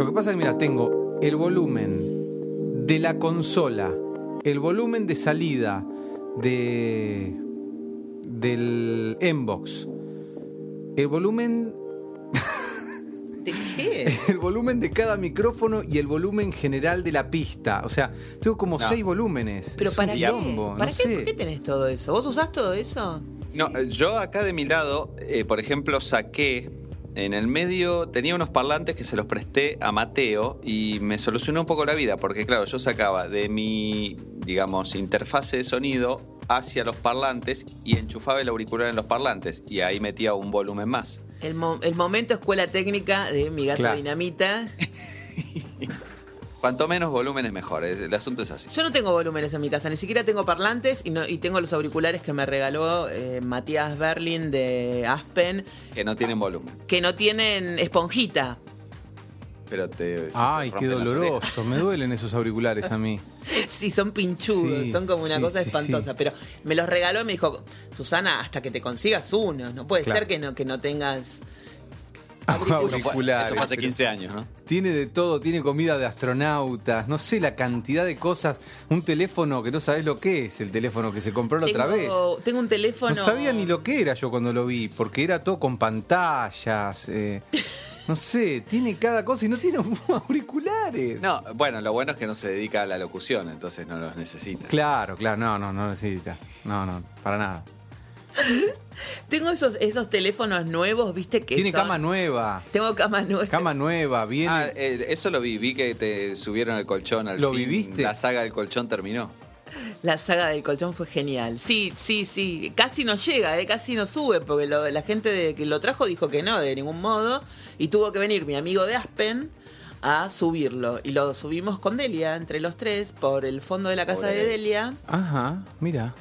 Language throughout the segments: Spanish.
Lo que pasa es que, mira, tengo el volumen de la consola, el volumen de salida de del Inbox, el volumen ¿De qué? el volumen de cada micrófono y el volumen general de la pista. O sea, tengo como No. seis volúmenes. ¿Pero Es para un qué? ¿Para no qué? sé. ¿Por qué tenés todo eso? ¿Vos usás todo eso? No, yo acá de mi lado, eh, por ejemplo, saqué en el medio, tenía unos parlantes que se los presté a Mateo y me solucionó un poco la vida, porque claro, yo sacaba de mi, digamos, interfase de sonido hacia los parlantes y enchufaba el auricular en los parlantes y ahí metía un volumen más. El, mo- el momento escuela técnica de mi gato Claro. dinamita. Cuanto menos volúmenes mejor, el asunto es así. Yo no tengo volúmenes en mi casa, ni siquiera tengo parlantes y, no, y tengo los auriculares que me regaló eh, Matías Berlin de Aspen, Que no tienen volumen. que no tienen esponjita. Pero te. Ay, qué doloroso. Me duelen esos auriculares a mí. Sí, son pinchudos, Sí, son como una sí, cosa sí, espantosa. sí. Pero me los regaló y me dijo, Susana, hasta que te consigas uno. No puede Claro. ser que no, que no tengas. Fue, auriculares. eso fue hace pero 15 años, ¿no? Tiene de todo, tiene comida de astronautas, no sé la cantidad de cosas. Un teléfono que no sabes lo que es, el teléfono que se compró la otra vez. Tengo, tengo un teléfono. No sabía ni lo que era yo cuando lo vi, porque era todo con pantallas. eh, no sé, tiene cada cosa y no tiene auriculares. No, bueno, lo bueno es que no se dedica a la locución, entonces no los necesita. Claro, claro, no, no, no necesita. No, no, para nada. Tengo esos, esos teléfonos nuevos, viste que. Tiene son- cama nueva. Tengo cama nueva. Cama nueva, viene. Ah, eh, eso lo vi, vi que te subieron el colchón al ¿Lo fin. viviste? La saga del colchón terminó. La saga del colchón fue genial. Sí, sí, sí. Casi no llega, eh, casi no sube, porque lo- la gente de, que lo trajo dijo que no, de ningún modo. Y tuvo que venir mi amigo de Aspen a subirlo. Y lo subimos con Delia, entre los tres, por el fondo de la casa Pobre. de Delia. Ajá, mira.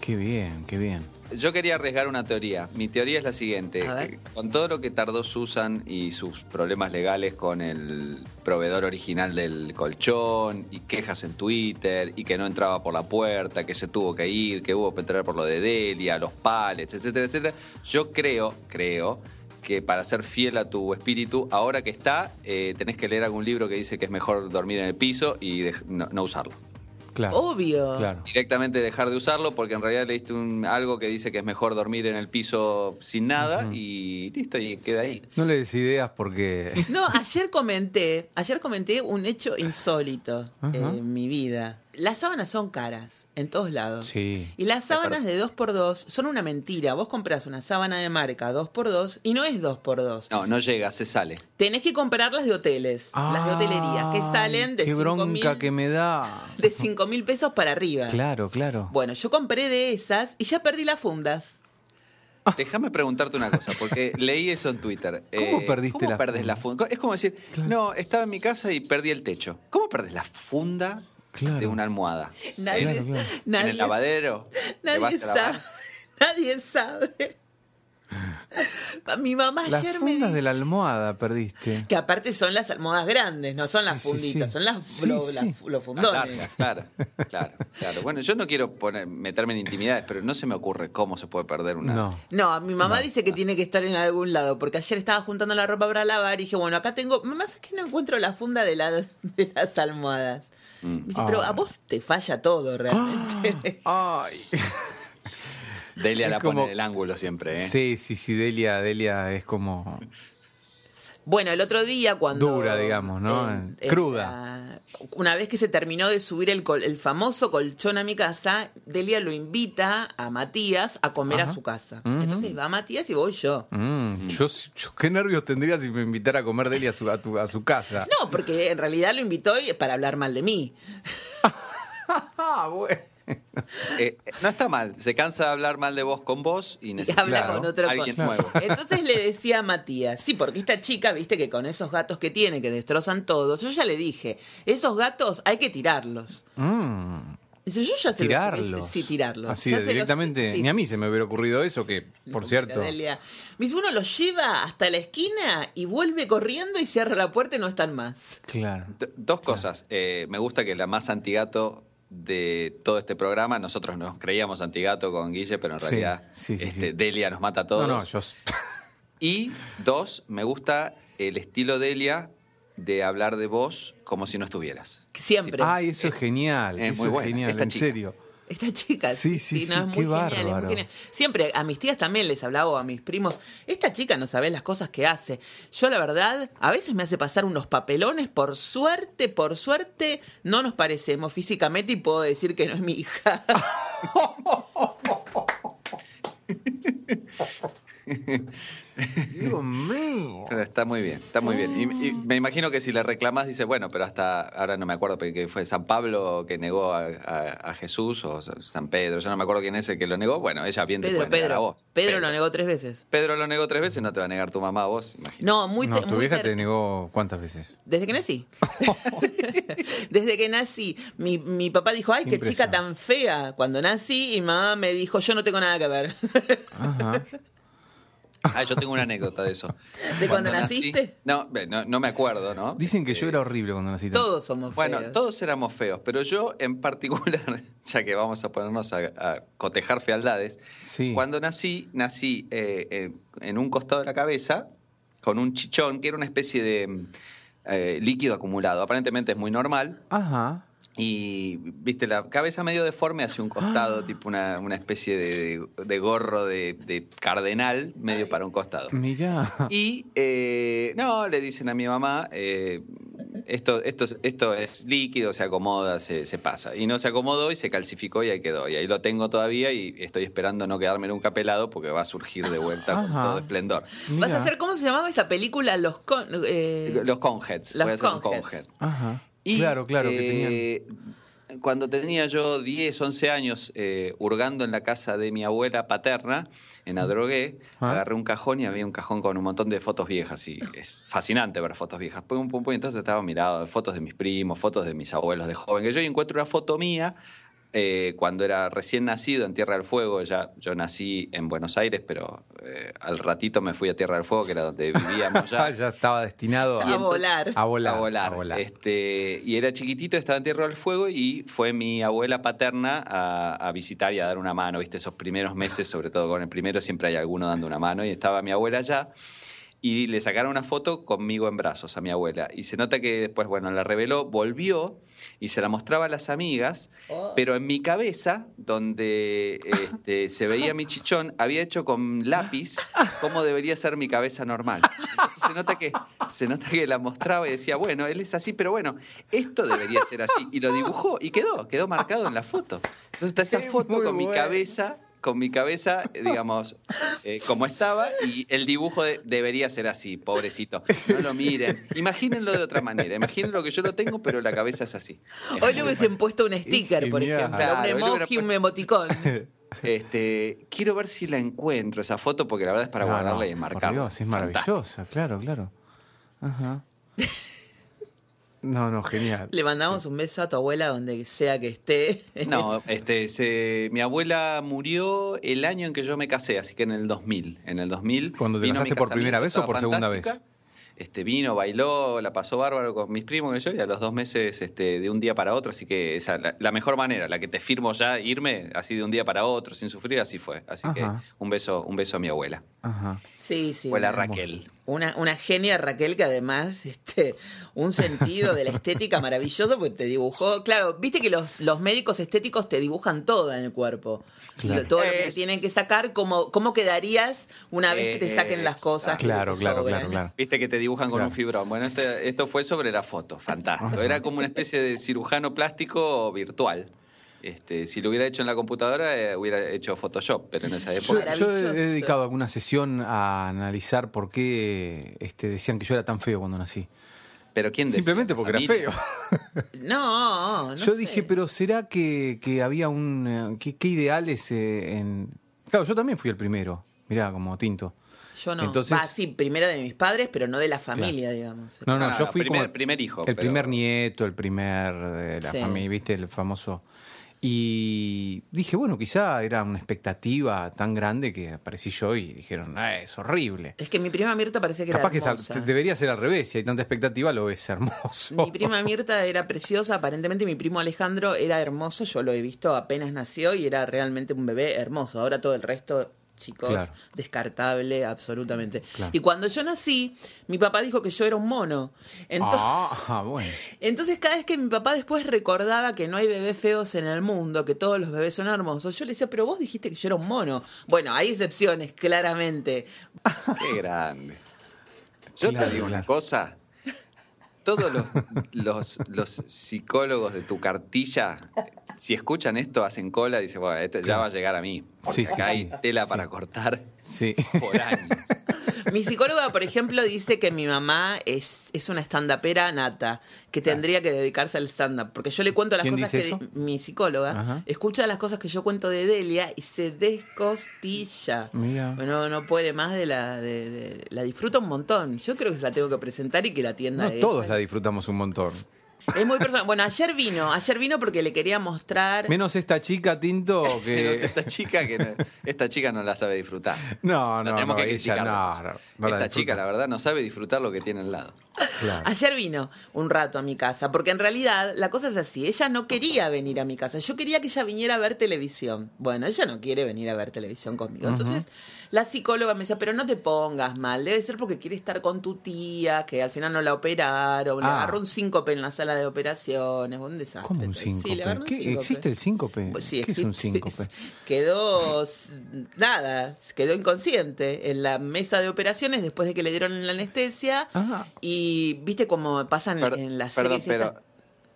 Qué bien, qué bien. Yo quería arriesgar una teoría. Mi teoría es la siguiente. Que Con todo lo que tardó Susan y sus problemas legales con el proveedor original del colchón y quejas en Twitter y que no entraba por la puerta, que se tuvo que ir, que hubo que entrar por lo de Delia, los palets, etcétera, etcétera. Yo creo, creo que para ser fiel a tu espíritu, ahora que está, eh, tenés que leer algún libro que dice que es mejor dormir en el piso y no- no usarlo. Claro. Obvio. Claro. directamente dejar de usarlo porque en realidad leíste un- algo que dice que es mejor dormir en el piso sin nada y listo, y queda ahí. No le des ideas porque. No, ayer comenté, ayer comenté un hecho insólito en mi vida. Las sábanas son caras en todos lados. Sí. Y las sábanas de 2x2 son una mentira. Vos compras una sábana de marca 2x2 y no es 2x2. No, no llega, se sale. Tenés que comprarlas de hoteles, las de hotelería, que salen de Qué 5 bronca que me da. de cinco mil pesos para arriba. Claro, claro. Bueno, yo compré de esas y ya perdí las fundas. Déjame preguntarte una cosa, porque leí eso en Twitter. Eh, ¿Cómo perdiste ¿cómo la perdés funda? la funda? Es como decir, no, estaba en mi casa y perdí el techo. ¿Cómo perdés la funda Claro. de una almohada? Nadie, Claro, claro. ¿En nadie, el lavadero? nadie sabe. Nadie sabe. Mi mamá Las ayer me fundas dice de la almohada perdiste. que aparte son las almohadas grandes, no son las Sí, funditas, sí. son las, Sí, lo- sí. las- los Las fundones. claro, claro, claro. Bueno, yo no quiero poner- meterme en intimidades, pero no se me ocurre cómo se puede perder una. No. No, mi mamá dice que tiene que estar en algún lado, porque ayer estaba juntando la ropa para lavar y dije, bueno, acá tengo, mamá, es que no encuentro la funda de, la, de las almohadas. Mm. Me dice, pero Ah. a vos te falla todo realmente. Ay. Delia Es la como- pone en el ángulo siempre, ¿eh? Sí, sí, sí, Delia, Delia es como. Bueno, el otro día cuando... Dura, digamos, ¿no? Cruda. la- una vez que se terminó de subir el, col- el famoso colchón a mi casa, Delia lo invita a Matías a comer Ajá. a su casa. Entonces va Matías y voy yo. Mm, yo, yo- qué nervios tendría si me invitara a comer Delia a su, a tu- a su casa. No, porque en realidad lo invitó y- para hablar mal de mí. Ah, bueno. Eh, no está mal, se cansa de hablar mal de vos con vos y Y necesita habla Claro. con otro alguien con- nuevo. Entonces le decía a Matías, sí, porque esta chica, viste que con esos gatos que tiene, que destrozan todo, yo ya le dije, esos gatos hay que tirarlos. Mm, Dice, yo ya se los- tirarlos. sí, tirarlos. Así Ya los- directamente. sí, Ni a mí se me hubiera ocurrido eso, que, por cierto. Dice, uno los lleva hasta la esquina y vuelve corriendo y cierra la puerta y no están más. Claro. D- Dos cosas. Eh, me gusta que la más antigato de todo este programa, nosotros nos creíamos antigato con Guille, pero en Sí, realidad sí, sí, este, sí. Delia nos mata a todos. No, no, yo. Y dos, me gusta el estilo Delia de hablar de vos como si no estuvieras. Siempre. Ay, eso es genial. es eso muy es genial, esta en chica. serio. Esta chica, Sí, sí, sí, no, es muy qué genial, es muy bárbaro. genial. Siempre a mis tías también les hablaba o a mis primos, esta chica no sabe las cosas que hace. Yo la verdad, a veces me hace pasar unos papelones, por suerte, por suerte, no nos parecemos físicamente y puedo decir que no es mi hija. Dios mío. Pero está muy bien, está muy bien. Y, y me imagino que si le reclamas, dice, bueno, pero hasta ahora no me acuerdo, porque fue San Pablo que negó a, a- a Jesús o San Pedro, yo no me acuerdo quién es el que lo negó. Bueno, ella bien te Pedro, puede negar a Pedro. vos. Pedro lo negó tres veces. Pedro lo negó tres veces, no te va a negar tu mamá a vos, imagino. No, muy, No, tu muy vieja te negó cuántas veces. Desde que nací. Desde que nací. Mi, mi papá dijo, ay, qué chica Impresionante. tan fea. Cuando nací, y mamá me dijo, yo no tengo nada que ver. Ajá. Ah, yo tengo una anécdota de eso. ¿De cuando naciste? no, no, no me acuerdo, ¿no? Dicen que yo Eh, era horrible cuando nací. Todos somos Bueno, feos. todos éramos feos, pero yo en particular, ya que vamos a ponernos a, a cotejar fealdades, Sí. cuando nací, nací eh, eh, en un costado de la cabeza con un chichón que era una especie de mm, eh, líquido acumulado. Aparentemente es muy normal. Ajá. Y, viste, la cabeza medio deforme hacia un costado, tipo una, una especie de, de gorro de, de cardenal, medio para un costado. Mirá. Y eh, no, le dicen a mi mamá, eh, esto, esto, es- esto es líquido, se acomoda, se, se pasa. Y no se acomodó y se calcificó y ahí quedó. Y ahí lo tengo todavía y estoy esperando no quedarme nunca pelado porque va a surgir de vuelta con todo esplendor. Vas a hacer, ¿cómo se llamaba esa película? Los con, eh, Los conheads, Los voy a hacer un conhead. Ajá. Y, claro, claro, que tenían. eh, Cuando tenía yo 10, 11 años, eh, hurgando en la casa de mi abuela paterna, en Adrogué, Ah. agarré un cajón y había un cajón con un montón de fotos viejas. Y es fascinante ver fotos viejas. Pum, pum, pum, y entonces estaba mirado fotos de mis primos, fotos de mis abuelos de joven. Que yo encuentro una foto mía eh, cuando era recién nacido en Tierra del Fuego. Ya, yo nací en Buenos Aires, pero eh, al ratito me fui a Tierra del Fuego, que era donde vivíamos ya. ya estaba destinado A a, volar. a volar. A volar. a volar. Este, y era chiquitito, estaba en Tierra del Fuego y fue mi abuela paterna a, a visitar y a dar una mano, ¿viste? Esos primeros meses, sobre todo con el primero, siempre hay alguno dando una mano y estaba mi abuela allá. Y le sacaron una foto conmigo en brazos a mi abuela. Y se nota que después, bueno, la reveló, volvió y se la mostraba a las amigas, Oh. pero en mi cabeza, donde este, se veía mi chichón, había hecho con lápiz cómo debería ser mi cabeza normal. Entonces se nota que, se nota que la mostraba y decía, bueno, él es así, pero bueno, esto debería ser así. Y lo dibujó y quedó, quedó marcado en la foto. Entonces está esa Es foto con mi cabeza con mi cabeza, digamos, eh, como estaba, y el dibujo de- debería ser así, pobrecito. No lo miren. Imagínenlo de otra manera. Imaginen lo que yo lo tengo, pero la cabeza es así. Es Hoy le hubiesen puesto un sticker, por ejemplo. Claro, un emoji, un emoticón. Este, quiero ver si la encuentro esa foto porque la verdad es para No, guardarla no, y por enmarcarla. Dios, es Fantástico. maravillosa, claro, claro. Ajá. No, no, genial. Le mandamos un beso a tu abuela donde sea que esté. No, este, se- mi abuela murió el año en que yo me casé, así que en el 2000. En el 2000. ¿Cuando te casaste por primera vez o por segunda vez? Este, vino, bailó, la pasó bárbaro con mis primos que yo, y a los dos meses, este, de un día para otro, así que esa la, la mejor manera, la que te firmo ya, irme así de un día para otro, sin sufrir, así fue. Así que un beso, un beso a mi abuela. Ajá. Sí, sí. Abuela una- Raquel. Una, una genia Raquel que además, este, un sentido de la estética maravilloso, porque te dibujó. Claro, viste que los, los médicos estéticos te dibujan todo en el cuerpo. Claro. Todo lo que Es- tienen que sacar, cómo, cómo quedarías una vez que te saquen las cosas. que Claro, te claro, claro, claro. Viste que te dibujan con Claro. un fibrón. Bueno, este- esto fue sobre la foto, fantástico. Era como una especie de cirujano plástico virtual. Este, si lo hubiera hecho en la computadora, eh, hubiera hecho Photoshop, pero en esa Yo, época. yo he Maravilloso. dedicado alguna sesión a analizar por qué este, decían que yo era tan feo cuando nací. Pero ¿quién decía? Simplemente porque era feo. No, no yo sé. dije, pero ¿será que, que había un... eh, ¿qué, qué ideales eh, en...? Claro, yo también fui el primero. Mirá, como tinto. Yo no. Entonces- Va, sí, primero de mis padres, pero no de la familia, digamos. No, no, yo fui primer- como primer hijo, El pero- primer nieto, el primer de la Sí. familia, ¿viste? El famoso. Y dije, bueno, quizá era una expectativa tan grande que aparecí yo y dijeron, ah, es horrible. Es que mi prima Mirta parece que Capaz era que hermosa. esa- debería ser al revés, si hay tanta expectativa lo ves hermoso. Mi prima Mirta era preciosa, aparentemente mi primo Alejandro era hermoso, yo lo he visto apenas nació y era realmente un bebé hermoso. Ahora todo el resto chicos. Claro. Descartable, absolutamente. Claro. Y cuando yo nací, mi papá dijo que yo era un mono. Entonces, Ah, bueno. entonces cada vez que mi papá después recordaba que no hay bebés feos en el mundo, que todos los bebés son hermosos, yo le decía, pero vos dijiste que yo era un mono. Bueno, hay excepciones, claramente. Qué grande. Yo Claro, te digo una cosa. Todos los, los, los psicólogos de tu cartilla, si escuchan esto, hacen cola y dicen, bueno, este ya va a llegar a mí. Porque Sí, hay sí. tela Sí. para cortar Sí. por años. Mi psicóloga, por ejemplo, dice que mi mamá es, es una estandapera nata, que tendría que dedicarse al stand-up. Porque yo le cuento las ¿Quién cosas dice que eso? mi psicóloga Ajá. escucha las cosas que yo cuento de Delia y se descostilla. Mira. No, no puede más de la, de, de- la disfruta un montón. Yo creo que se la tengo que presentar y que la atienda No, ella. todos la disfrutamos un montón. Es muy personal. Bueno, ayer vino, ayer vino porque le quería mostrar. Menos esta chica, Tinto, que... esta chica que no, esta chica no la sabe disfrutar. No, La no, tenemos no, que ella criticar, no, Esta disfruta. chica, la verdad, no sabe disfrutar lo que tiene al lado. Claro. Ayer vino un rato a mi casa, porque en realidad la cosa es así, ella no quería venir a mi casa, yo quería que ella viniera a ver televisión. Bueno, ella no quiere venir a ver televisión conmigo. Entonces la psicóloga me decía, pero no te pongas mal, debe ser porque quiere estar con tu tía, que al final no la operaron, le Ah. agarró un síncope en la sala de operaciones, un desastre. ¿Cómo un Sí, síncope? ¿Existe el síncope? Pues sí, ¿Qué es un síncope? Quedó nada, quedó inconsciente en la mesa de operaciones después de que le dieron la anestesia. Ah. Y viste como pasan Per- en las perdón, series pero estas-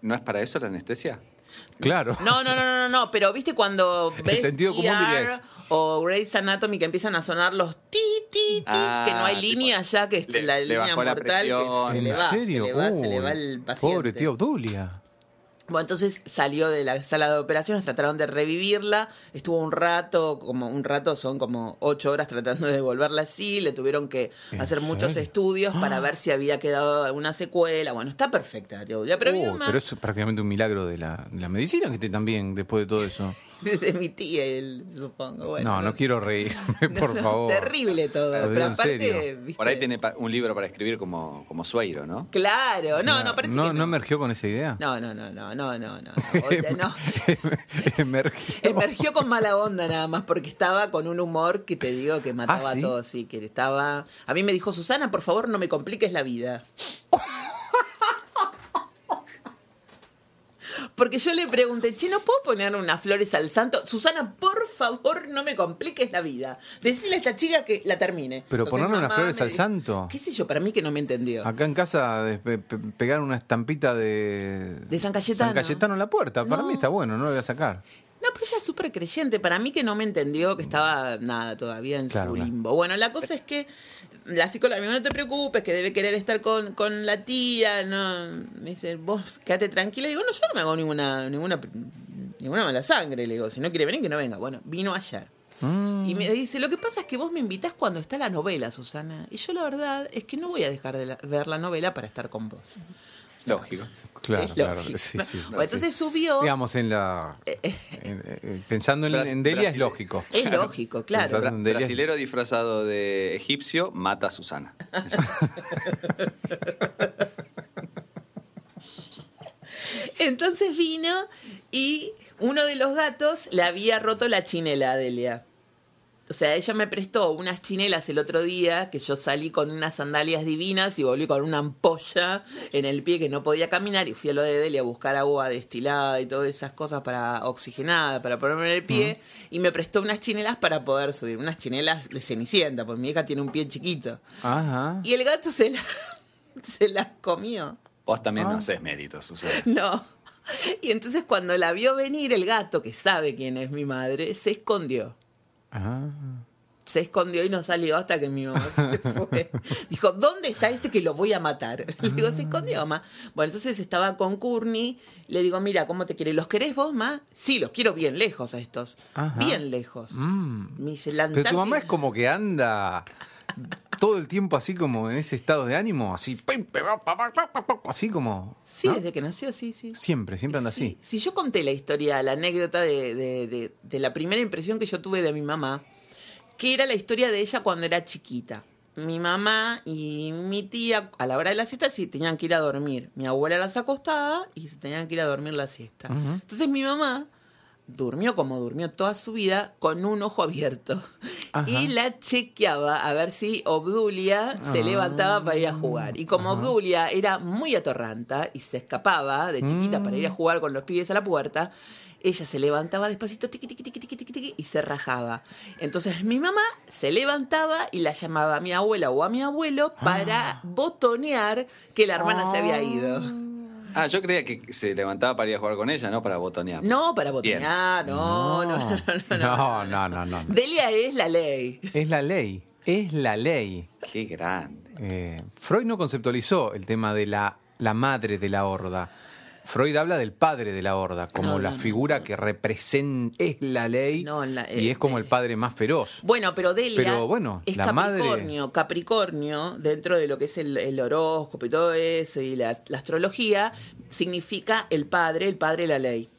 ¿no es para eso la anestesia? Claro. No, no, no, no, no, no, pero viste cuando ves sentido común ER diría o Grey's Anatomy que empiezan a sonar los ti ti ti Ah, que no hay tipo, línea ya que es le- la le línea bajó la mortal que se ¿En le va, serio? se le va, se le va Uy, el paciente. Pobre tío Obdulia. Bueno, entonces salió de la sala de operaciones, trataron de revivirla, estuvo un rato, como un rato, son como ocho horas tratando de devolverla así, le tuvieron que ¿En hacer muchos estudios para ver si había quedado alguna secuela. Bueno, está perfecta, tío. Ya, pero es prácticamente un milagro de la, de la medicina que esté también después de todo eso. de mi tía, él, supongo. Bueno, no, no quiero reírme, por no, favor. Terrible todo. Pero en aparte, serio. ¿viste? Por ahí tiene pa- un libro para escribir como, como Sueiro, ¿no? Claro, no, no, parece ¿No, que no. ¿No emergió con esa idea? No, no, no, no, no, no, no. No. emergió. Emergió con mala onda nada más porque estaba con un humor que te digo que mataba ¿Ah, sí? a todos, sí, que estaba... A mí me dijo, Susana, por favor, no me compliques la vida. Porque yo le pregunté, che, ¿no puedo poner unas flores al santo? Susana, por favor, no me compliques la vida. Decirle a esta chica que la termine. Pero Entonces, ponerle unas flores me al santo. ¿Qué sé yo? Para mí que no me entendió. Acá en casa de- pe- pe- pegar una estampita de... De San Cayetano. San Cayetano en la puerta. Para No. mí está bueno, no lo voy a sacar. No, pero ella es súper creyente. Para mí que no me entendió que estaba nada todavía en Claro, su limbo. Bueno, la cosa es que la psicóloga me dijo, no te preocupes, que debe querer estar con, con la tía. No, me dice, vos quédate tranquila. Y digo, no, yo no me hago ninguna, ninguna, ninguna mala sangre. Le digo, si no quiere venir, que no venga. Bueno, vino ayer. Mm. Y me dice, lo que pasa es que vos me invitás cuando está la novela, Susana. Y yo la verdad es que no voy a dejar de la- ver la novela para estar con vos. Lógico. Claro, Es claro. Sí, sí. Entonces subió... Digamos, en la. en- en- pensando en, en Delia es lógico. Es lógico, claro. Delia- brasilero disfrazado de egipcio mata a Susana. Entonces vino y uno de los gatos le había roto la chinela a Delia. O sea, ella me prestó unas chinelas el otro día que yo salí con unas sandalias divinas y volví con una ampolla en el pie que no podía caminar y fui a lo de Delia a buscar agua destilada y todas esas cosas para oxigenada, para ponerme en el pie y me prestó unas chinelas para poder subir, unas chinelas de cenicienta, porque mi hija tiene un pie chiquito. Ajá. Y el gato se, la- se las comió. Vos también Ah. no haces méritos, Susana. No. Y entonces cuando la vio venir el gato, que sabe quién es mi madre, se escondió. Ah. Se escondió y no salió hasta que mi mamá se fue. Dijo, ¿dónde está ese que lo voy a matar? Le digo, se escondió, mamá. Bueno, entonces estaba con Courtney. Le digo, mira, ¿cómo te quieres? ¿Los querés vos, ma? Sí, los quiero bien lejos a estos. Ajá. Bien lejos. Mm. Me dice, la Pero tu mamá es como que anda todo el tiempo así como en ese estado de ánimo, así, así como... Sí, ¿no? desde que nació, sí, sí. Siempre, siempre anda así. Sí, Si yo conté la historia, la anécdota de, de- de- de la primera impresión que yo tuve de mi mamá, que era la historia de ella cuando era chiquita. Mi mamá y mi tía, a la hora de la siesta, sí tenían que ir a dormir. Mi abuela las acostaba y se tenían que ir a dormir la siesta. Entonces mi mamá durmió como durmió toda su vida con un ojo abierto. Ajá. Y la chequeaba a ver si Obdulia se Ah. levantaba para ir a jugar. Y como Obdulia era muy atorranta y se escapaba de chiquita para ir Mm. a jugar con los pibes a la puerta, ella se levantaba despacito tiqui, tiqui, tiqui, tiqui, tiqui, tiqui, y se rajaba. Entonces mi mamá se levantaba y la llamaba a mi abuela o a mi abuelo Ah. para botonear que la hermana se había ido. Ah, yo creía que se levantaba para ir a jugar con ella, no para botonear. No, para botonear, no no no, no, no, no, no. Delia es la ley. Es la ley, es la ley. Qué grande. Eh, Freud no conceptualizó el tema de la, la madre de la horda. Freud habla del padre de la horda, como No, la no, no, figura que representa, es la ley No, la- y es como el padre más feroz. Bueno, pero Delia Pero, bueno, es la madre- Capricornio. Capricornio, dentro de lo que es el, el horóscopo y todo eso, y la, la astrología, significa el padre, el padre de la ley.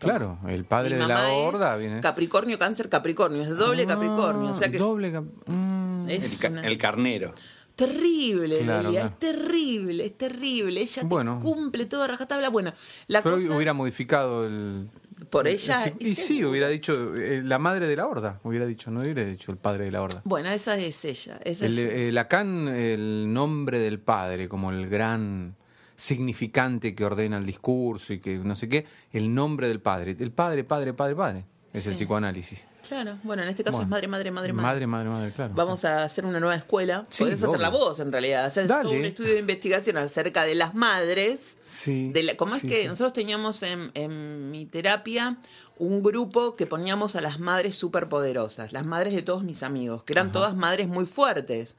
Claro, el padre Mi de la es horda viene. Capricornio, cáncer, Capricornio. Es doble Ah, Capricornio. O sea que es- doble cap- mm. es, El, ca- una- el carnero. Terrible, Claro, Delia. claro. Es terrible, es terrible. Ella te cumple todo a rajatabla. Bueno, la Freud cosa- hubiera modificado el. Por el- ella, el- y sí, hubiera dicho eh, la madre de la horda, hubiera dicho, no hubiera dicho el padre de la horda. Bueno, esa es ella. esa El, es ella. eh, Lacan, el nombre del padre, como el gran significante que ordena el discurso y que no sé qué, el nombre del padre. El padre, padre, padre, padre. Es el psicoanálisis. Claro, bueno, en este caso Bueno. es madre, madre, madre, madre. Madre, madre, madre, claro. Vamos a hacer una nueva escuela. Sí, Podés hacerla obvio. vos, en realidad. Hacer Dale. todo un estudio de investigación acerca de las madres. Sí. De la- ¿Cómo sí, es que sí. nosotros teníamos en, en mi terapia un grupo que poníamos a las madres superpoderosas, las madres de todos mis amigos, que eran todas madres muy fuertes,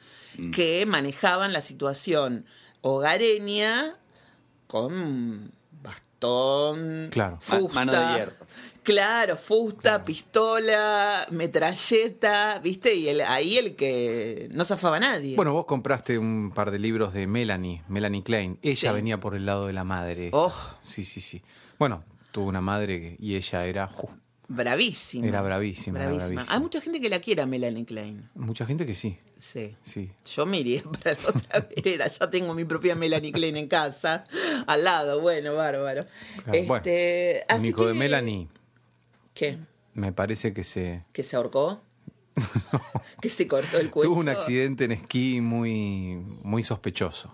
que manejaban la situación hogareña con bastón, Claro. Fusta, mano de hierro. Claro, fusta, pistola, metralleta, ¿viste? Y el- ahí el que no zafaba a nadie. Bueno, vos compraste un par de libros de Melanie, Melanie Klein. Ella Sí. venía por el lado de la madre. Oh. Sí, sí, sí. Bueno, tuvo una madre que- y ella era... ju, bravísima. Era bravísima, era bravísima. Hay mucha gente que la quiere a Melanie Klein. mucha gente que sí, Sí. sí. Yo me iría para la otra vereda. Ya tengo mi propia Melanie Klein en casa. Al lado, bueno, bárbaro. Claro, Este, bueno, un así hijo de Melanie ¿Qué? me parece que se... ¿Que se ahorcó? ¿Que se cortó el cuello? Tuvo un accidente en esquí muy, muy sospechoso.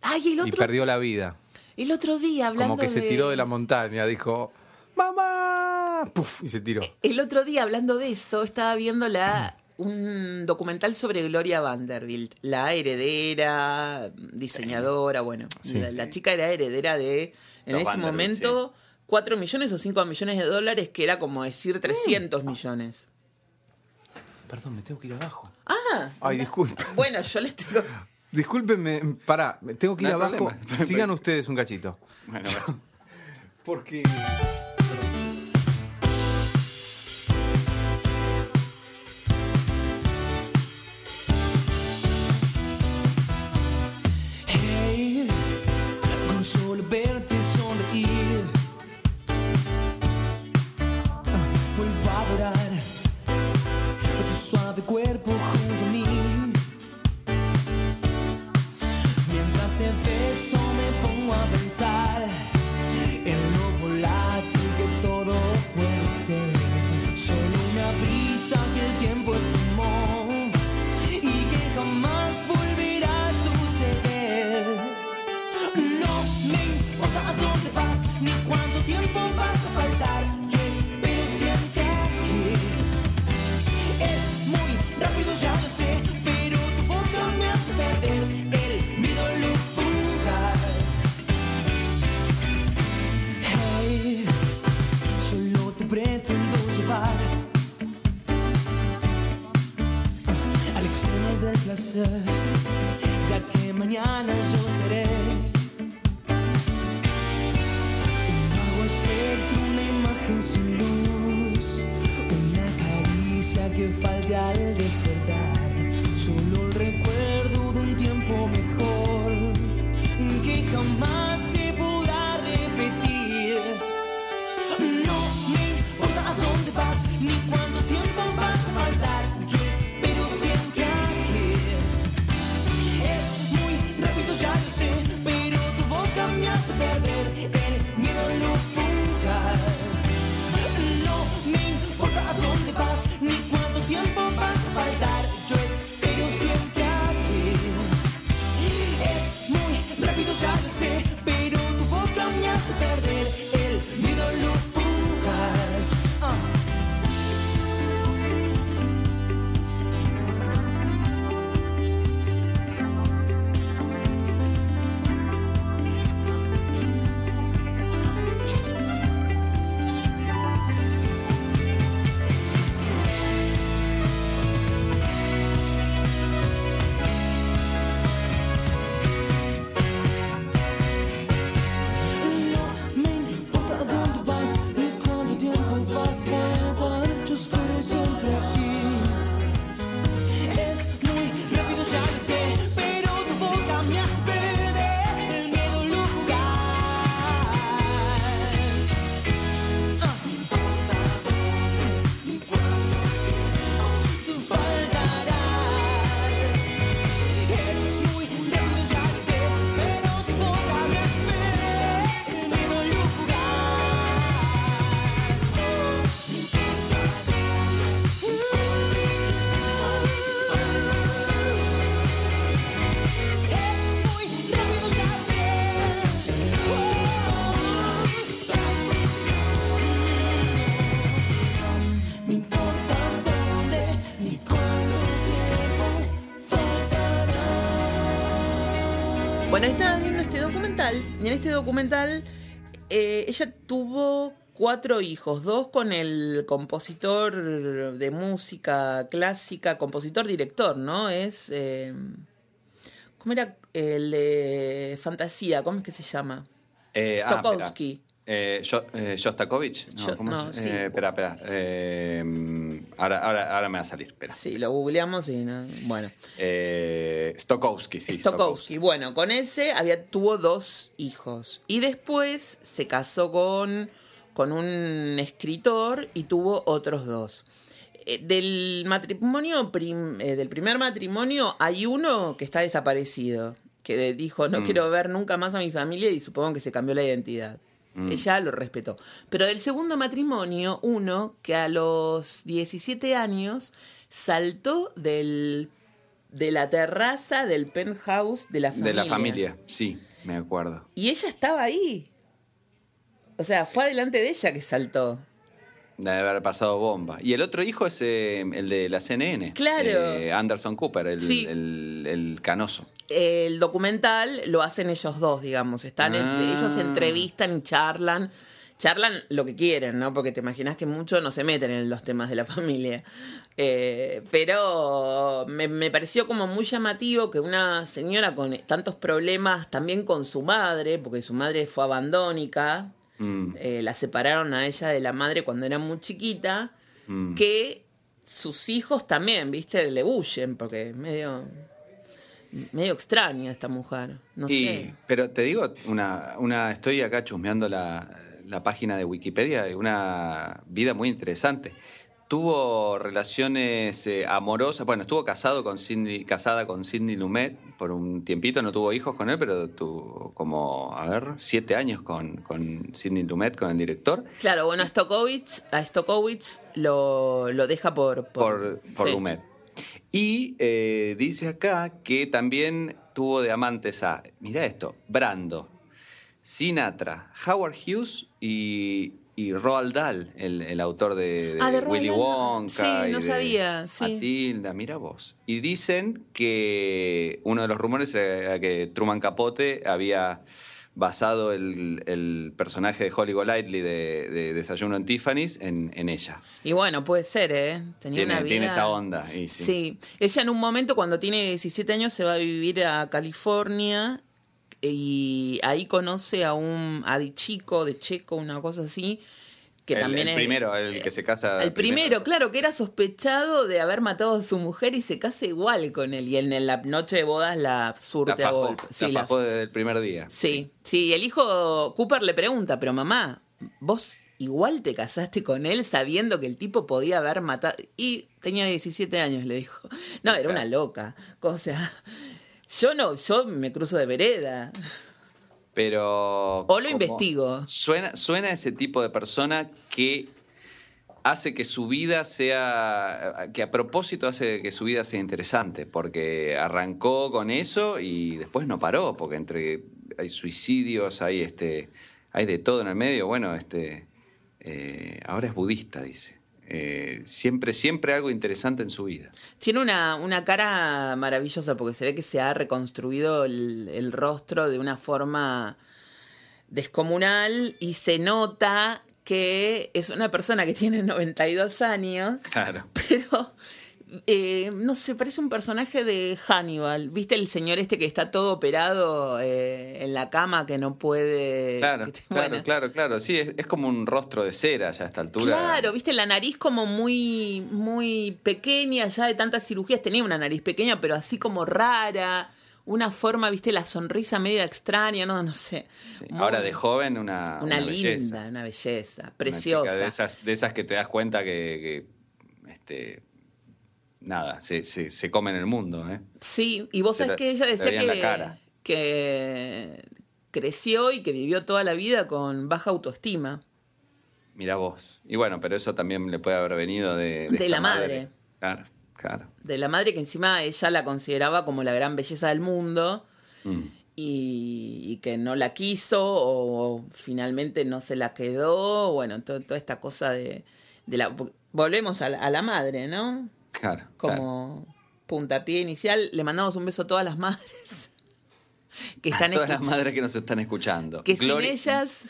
Ay, el Y perdió la vida. el otro día hablando Como que se tiró de la montaña, dijo, ¡Mamá! Puf, y se tiró. El otro día, hablando de eso, estaba viendo la, un documental sobre Gloria Vanderbilt, la heredera, diseñadora, bueno, Sí. la, la chica era heredera de, en Los ese momento, 4 millones o 5 millones de dólares, que era como decir 300 millones. Perdón, me tengo que ir abajo. Ah, Ay, disculpe. bueno, yo les tengo... Discúlpenme, pará, me tengo que ir No hay abajo. problema, Sigan ustedes un cachito. Bueno, bueno. Porque... documental y en este documental eh, ella tuvo cuatro hijos, dos con el compositor de música clásica, compositor director, ¿no? Es eh, ¿cómo era el de fantasía? ¿Cómo es que se llama? Eh, ah, Stokowski. Eh, eh, Shostakovich. No, Yo- ¿cómo no, es? sí. Eh, espera, espera. Eh, ahora, ahora, ahora me va a salir. Espera. Sí, lo googleamos y no, bueno. Eh, Stokowski, sí. Stokowski. Bueno, con ese había, tuvo dos hijos. Y después se casó con, con un escritor y tuvo otros dos. Del matrimonio, prim- del primer matrimonio, hay uno que está desaparecido. Que dijo, no Mm. quiero ver nunca más a mi familia y supongo que se cambió la identidad. Mm. Ella lo respetó. Pero del segundo matrimonio, uno que a los 17 años saltó del, de la terraza del penthouse de la familia. De la familia, sí, me acuerdo. Y ella estaba ahí. O sea, fue adelante de ella que saltó. Debe haber pasado bomba. Y el otro hijo es eh, el de la CNN. Claro. eh, Anderson Cooper, el, Sí. el- el canoso. El documental lo hacen ellos dos, digamos. Están en- Ah. ellos entrevistan y charlan. Charlan lo que quieren, ¿no? Porque te imaginas que muchos no se meten en los temas de la familia. Eh, pero me, me pareció como muy llamativo que una señora con tantos problemas, también con su madre, porque su madre fue abandónica, Mm, eh, la separaron a ella de la madre cuando era muy chiquita, mm. que sus hijos también, viste, le huyen, porque es medio, medio extraña esta mujer. No Y- sé. Pero te digo, una, una, estoy acá chusmeando la, la página de Wikipedia, una vida muy interesante. Tuvo relaciones eh, amorosas, bueno, estuvo casado con Cindy, casada con Sidney Lumet por un tiempito, no tuvo hijos con él, pero tuvo como, a ver, siete años con, con Sidney Lumet, con el director, Claro, bueno, a Stokowicz, a Stokowicz lo, lo deja por... por, por sí. Lumet. Y eh, dice acá que también tuvo de amantes a, mira esto, Brando, Sinatra, Howard Hughes y, y Roald Dahl, el, el autor de, de Ah, de Roald Willy no. Wonka. Sí, y no de sabía, sí. Matilda, mira vos. Y dicen que uno de los rumores era que Truman Capote había basado el, el personaje de Holly Golightly de, de Desayuno en Tiffany's en, en ella. Y bueno, puede ser, ¿eh? Tenía Tiene, una vida... tiene esa onda. Y sí. Sí. Ella en un momento cuando tiene 17 años se va a vivir a California y ahí conoce a un a de chico, de checo, una cosa así, que el, también el es... primero, el que se casa. El primero, claro, que era sospechado de haber matado a su mujer y se casa igual con él. Y en, en la noche de bodas la La surte a fajó, golpe. la Sí, la- fajó desde el primer día. sí, sí. El hijo Cooper le pregunta, pero mamá, vos igual te casaste con él sabiendo que el tipo podía haber matado. Y tenía 17 años, le dijo. No, era una loca. O sea, yo no, yo me cruzo de vereda. Pero. O lo investigo. Suena, suena ese tipo de persona que hace que su vida sea. que a propósito hace que su vida sea interesante. Porque arrancó con eso y después no paró. Porque entre. hay suicidios, hay este. hay de todo en el medio. Bueno, este. eh, ahora es budista, dice. Eh, siempre, siempre algo interesante en su vida. Tiene una, una cara maravillosa porque se ve que se ha reconstruido el, el rostro de una forma descomunal y se nota que es una persona que tiene 92 años, Claro. pero eh, no sé, parece un personaje de Hannibal. ¿Viste el señor este que está todo operado eh, en la cama que no puede... Claro, te- claro, bueno. claro, claro. Sí, es, es como un rostro de cera ya a esta altura. Claro, viste la nariz como muy, muy pequeña, ya de tantas cirugías tenía una nariz pequeña, pero así como rara, una forma, viste, la sonrisa media extraña, no, no sé. Sí, Muy- Ahora de joven una, una, una linda, belleza. una belleza, preciosa. de esas, de esas que te das cuenta que, que, este, nada, se, se, se come en el mundo, ¿eh? Sí, y vos sabés que ella decía que, creció y que vivió toda la vida con baja autoestima. Mira vos. Y bueno, pero eso también le puede haber venido de, De la madre. Claro, claro. De la madre que encima ella la consideraba como la gran belleza del mundo. Mm. y, y que no la quiso o, finalmente no se la quedó, bueno, to- toda esta cosa de, de la... Volvemos a la, a la madre, ¿no? Claro. claro. Como puntapié inicial, le mandamos un beso a todas las madres que A están todas las madres que nos están escuchando. Que sin ellas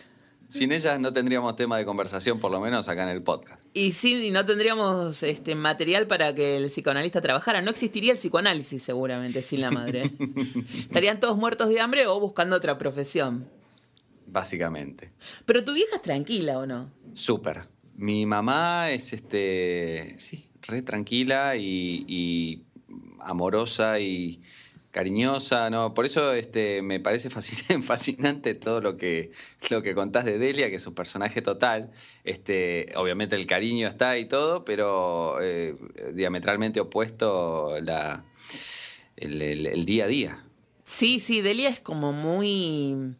Sin ellas no tendríamos tema de conversación, por lo menos acá en el podcast. y sin y no tendríamos este material para que el psicoanalista trabajara. No existiría el psicoanálisis seguramente sin la madre. Estarían todos muertos de hambre o buscando otra profesión. Básicamente. Pero tu vieja es tranquila o no? Súper. Mi mamá es este. Sí, re tranquila y, amorosa y cariñosa, ¿no? Por eso este, me parece fascinante, todo lo que, lo que contás de Delia, que es un personaje total. Este, obviamente el cariño está y todo, pero eh, diametralmente opuesto la, el- el día a día. Sí, sí, Delia es como muy...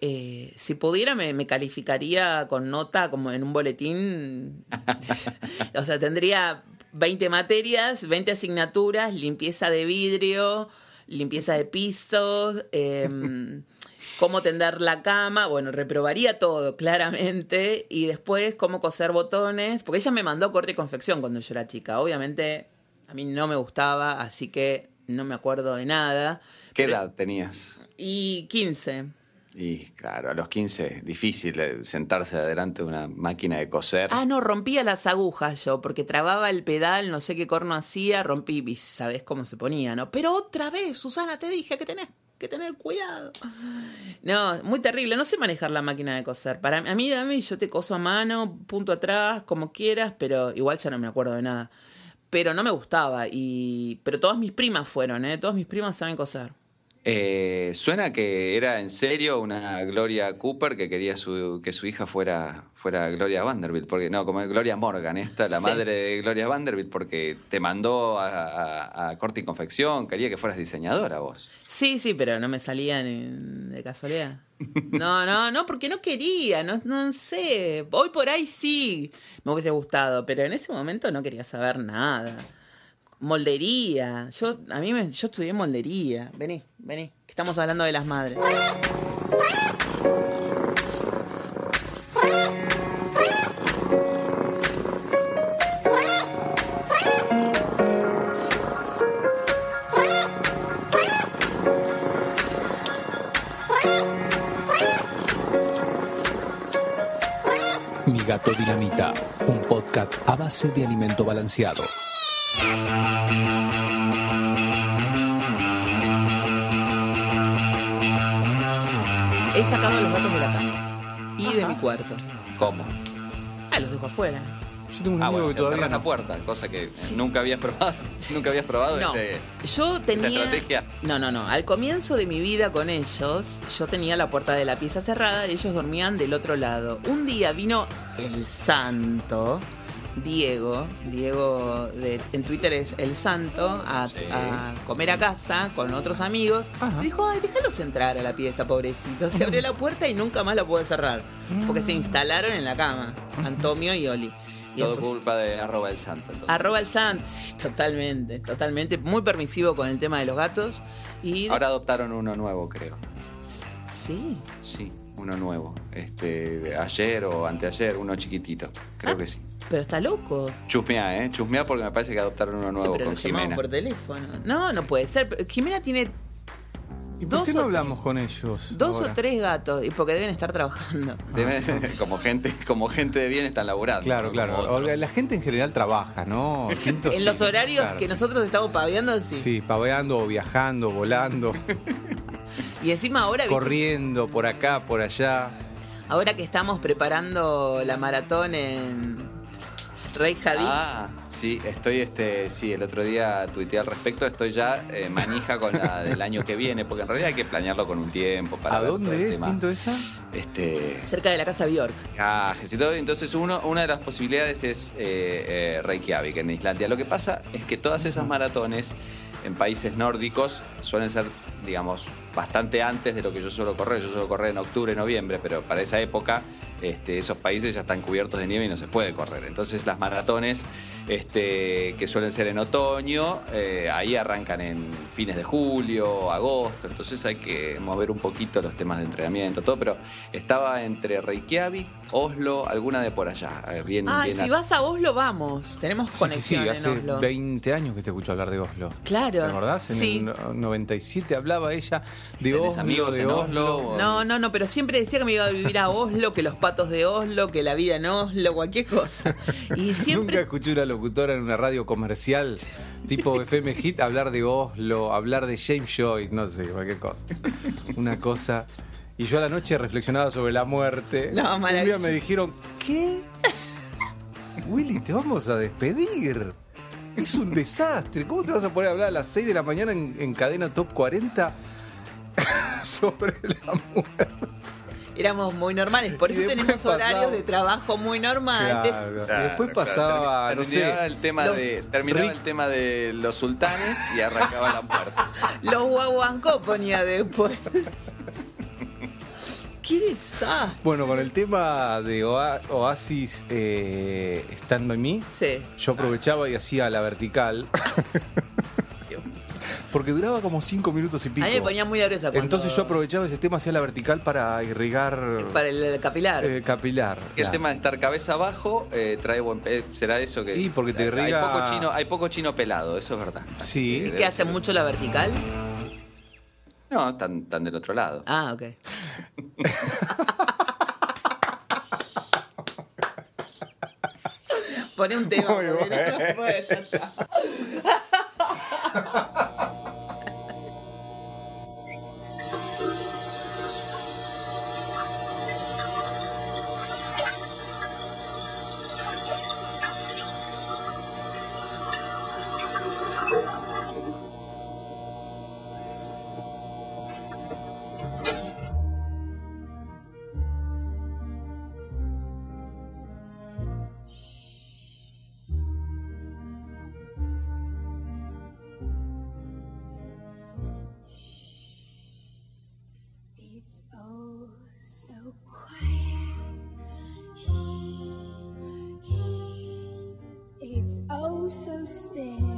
eh, si pudiera me, me calificaría con nota como en un boletín. o sea, tendría 20 materias, 20 asignaturas, limpieza de vidrio, limpieza de pisos, em, cómo tender la cama. Bueno, reprobaría todo, claramente. Y después cómo coser botones, porque ella me mandó corte y confección cuando yo era chica. Obviamente a mí no me gustaba, así que no me acuerdo de nada. ¿Qué Pero- edad tenías? Y 15. Y claro, a los 15, difícil eh, sentarse adelante de una máquina de coser. Ah, no, rompía las agujas yo, porque trababa el pedal, no sé qué corno hacía, rompí, y sabés cómo se ponía, ¿no? Pero otra vez, Susana, te dije que tenés que tener cuidado. No, muy terrible, no sé manejar la máquina de coser. Para a mí, a mí, yo te coso a mano, punto atrás, como quieras, pero igual ya no me acuerdo de nada. Pero no me gustaba, y pero todas mis primas fueron, ¿eh? Todas mis primas saben coser. Eh, suena que era en serio una Gloria Cooper que quería su- que su hija fuera, fuera Gloria Vanderbilt, porque no, como es Gloria Morgan, esta, la Sí. madre de Gloria Vanderbilt, porque te mandó a, a- a corte y confección, quería que fueras diseñadora vos. Sí, sí, pero no me salía ni de casualidad. No, no, no, porque no quería, no, no sé. Hoy por ahí sí me hubiese gustado, pero en ese momento no quería saber nada. Moldería. Yo, a mí me, yo estudié moldería. Vení, vení, que estamos hablando de las madres. Mi gato dinamita, un podcast a base de alimento balanceado. He sacado los gatos de la cama y de mi cuarto. ¿Cómo? Ah, los dejo afuera. Yo tengo un Ah, amigo bueno, que todavía cerrás la puerta, cosa que eh, nunca habías probado. nunca habías probado No, ese. yo tenía. estrategia? No, no, no. Al comienzo de mi vida con ellos, yo tenía la puerta de la pieza cerrada y ellos dormían del otro lado. Un día vino el santo, Diego. Diego de, en Twitter es el santo, a, Sí. a comer a casa con otros amigos. Ajá. Dijo, ay, déjalos entrar a la pieza, pobrecito. Se abrió la puerta y nunca más la pude cerrar. Porque se instalaron en la cama, Antonio y Oli. Y Todo después- culpa de arroba el santo. entonces. Arroba el santo, sí, totalmente, totalmente. Muy permisivo con el tema de los gatos. Y Ahora adoptaron uno nuevo, creo. sí. Sí, uno nuevo. Este, ayer o anteayer, uno chiquitito. Creo que sí. Pero está loco. Chusmeá, ¿eh? Chusmeá porque me parece que adoptaron uno nuevo pero con lo Jimena. por teléfono. No, no puede ser. Jimena tiene ¿Y por Dos qué no hablamos con ellos? dos ahora? o tres gatos. Y porque deben estar trabajando. Deben- como gente, como gente de bien están laburando. Claro, claro. La gente en general trabaja, ¿no? Quinto, en sí, los horarios claro, que sí, nosotros estamos paviando, sí. Sí, paveando, o viajando, volando, Y encima ahora, ¿viste? corriendo por acá, por allá. ahora que estamos preparando la maratón en Rey Javi. Ah, sí, estoy, este, sí, el otro día tuiteé al respecto, estoy ya eh, manija con la del año que viene, porque en realidad hay que planearlo con un tiempo para ¿A ver todo el dónde es. Tinto, esa? Este, cerca de la casa Bjork. todo. Entonces, uno, una de las posibilidades es eh, eh, Reykjavik, en Islandia. Lo que pasa es que todas esas maratones en países nórdicos suelen ser, digamos, bastante antes de lo que yo suelo correr. Yo suelo correr en octubre, noviembre, pero para esa época este, esos países ya están cubiertos de nieve y no se puede correr. Entonces, las maratones este, que suelen ser en otoño, eh, ahí arrancan en fines de julio, agosto. Entonces, hay que mover un poquito los temas de entrenamiento, todo. Pero estaba entre Reykjavik, Oslo, alguna de por allá. eh, Bien, Ay, bien si a- vas a Oslo, vamos. Tenemos Sí, sí, conexión sí, hace en Oslo. 20 años que te escucho hablar de Oslo. Claro. ¿Te acordás? En Sí. el no- 97 hablaba hablaba ella de ¿Tenés Oslo, amigos de en Oslo. No, no, no, pero siempre decía que me iba a vivir a Oslo, que los patos de Oslo, que la vida en Oslo, cualquier cosa. Y Nunca siempre. escuché una locutora en una radio comercial tipo FM Hit hablar de Oslo, hablar de James Joyce, no sé, cualquier cosa. Una cosa. Y yo a la noche reflexionaba sobre la muerte. No, Un día me dijeron, ¿qué? Willy, te vamos a despedir. Es un desastre. ¿Cómo te vas a poner a hablar a las 6 de la mañana en, en cadena Top 40 sobre la muerte? Éramos muy normales, por eso tenemos horarios de trabajo muy normales. Claro. Claro, y después pasaba, no sé. el tema Los- de terminaba Rick- el tema de los sultanes y arrancaba la muerte. Los guaguancó ponía después. ¡Qué desastre! Bueno, con el tema de Oa- Oasis eh, Stand By Me, Sí. yo aprovechaba y hacía la vertical. Porque duraba como 5 minutos y A pico. mí me ponía muy nerviosa cuando... Entonces yo aprovechaba ese tema, hacía la vertical para irrigar Para el capilar. eh, capilar. El Claro. tema de estar cabeza abajo eh, trae buen pe- será eso que Y porque te hay, irriga- poco chino hay poco chino pelado eso es verdad Sí. Así ¿Y debe que hace mucho la vertical? No tan tan del otro lado Ah, ok. Pone un tema. Muy porque so still.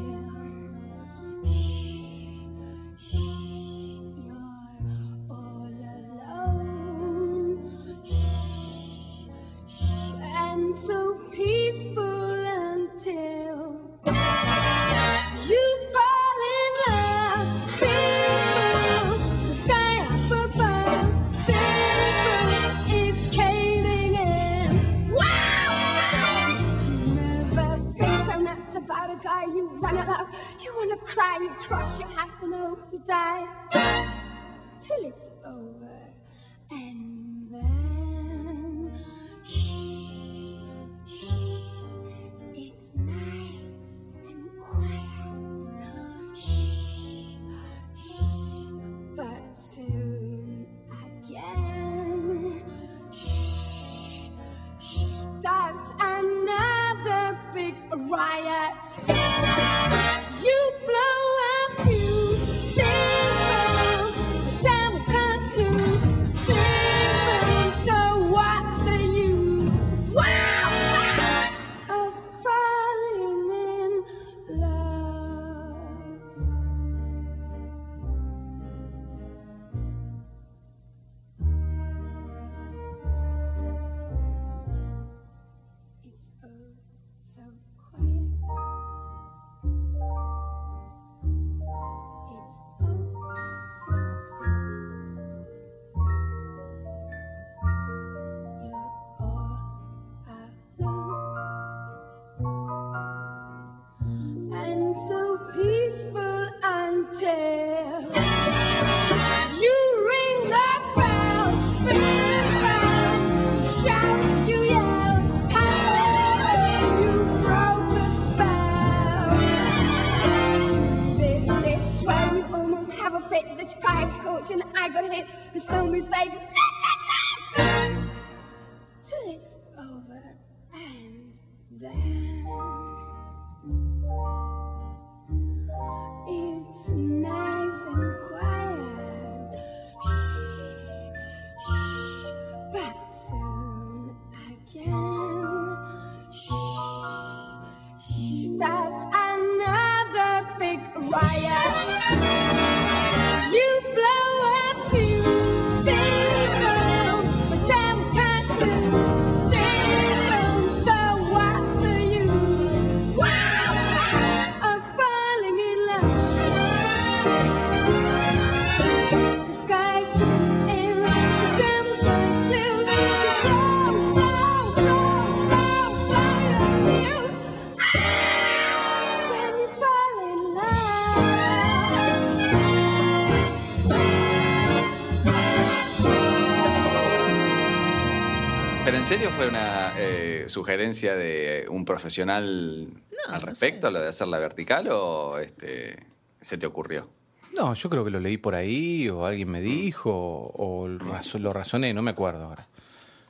Sugerencia de un profesional No, al no respecto, sé. lo de hacerla vertical, o este, se te ocurrió? No, yo creo que lo leí por ahí, o alguien Mm. me dijo, o razo- lo razoné, no me acuerdo ahora.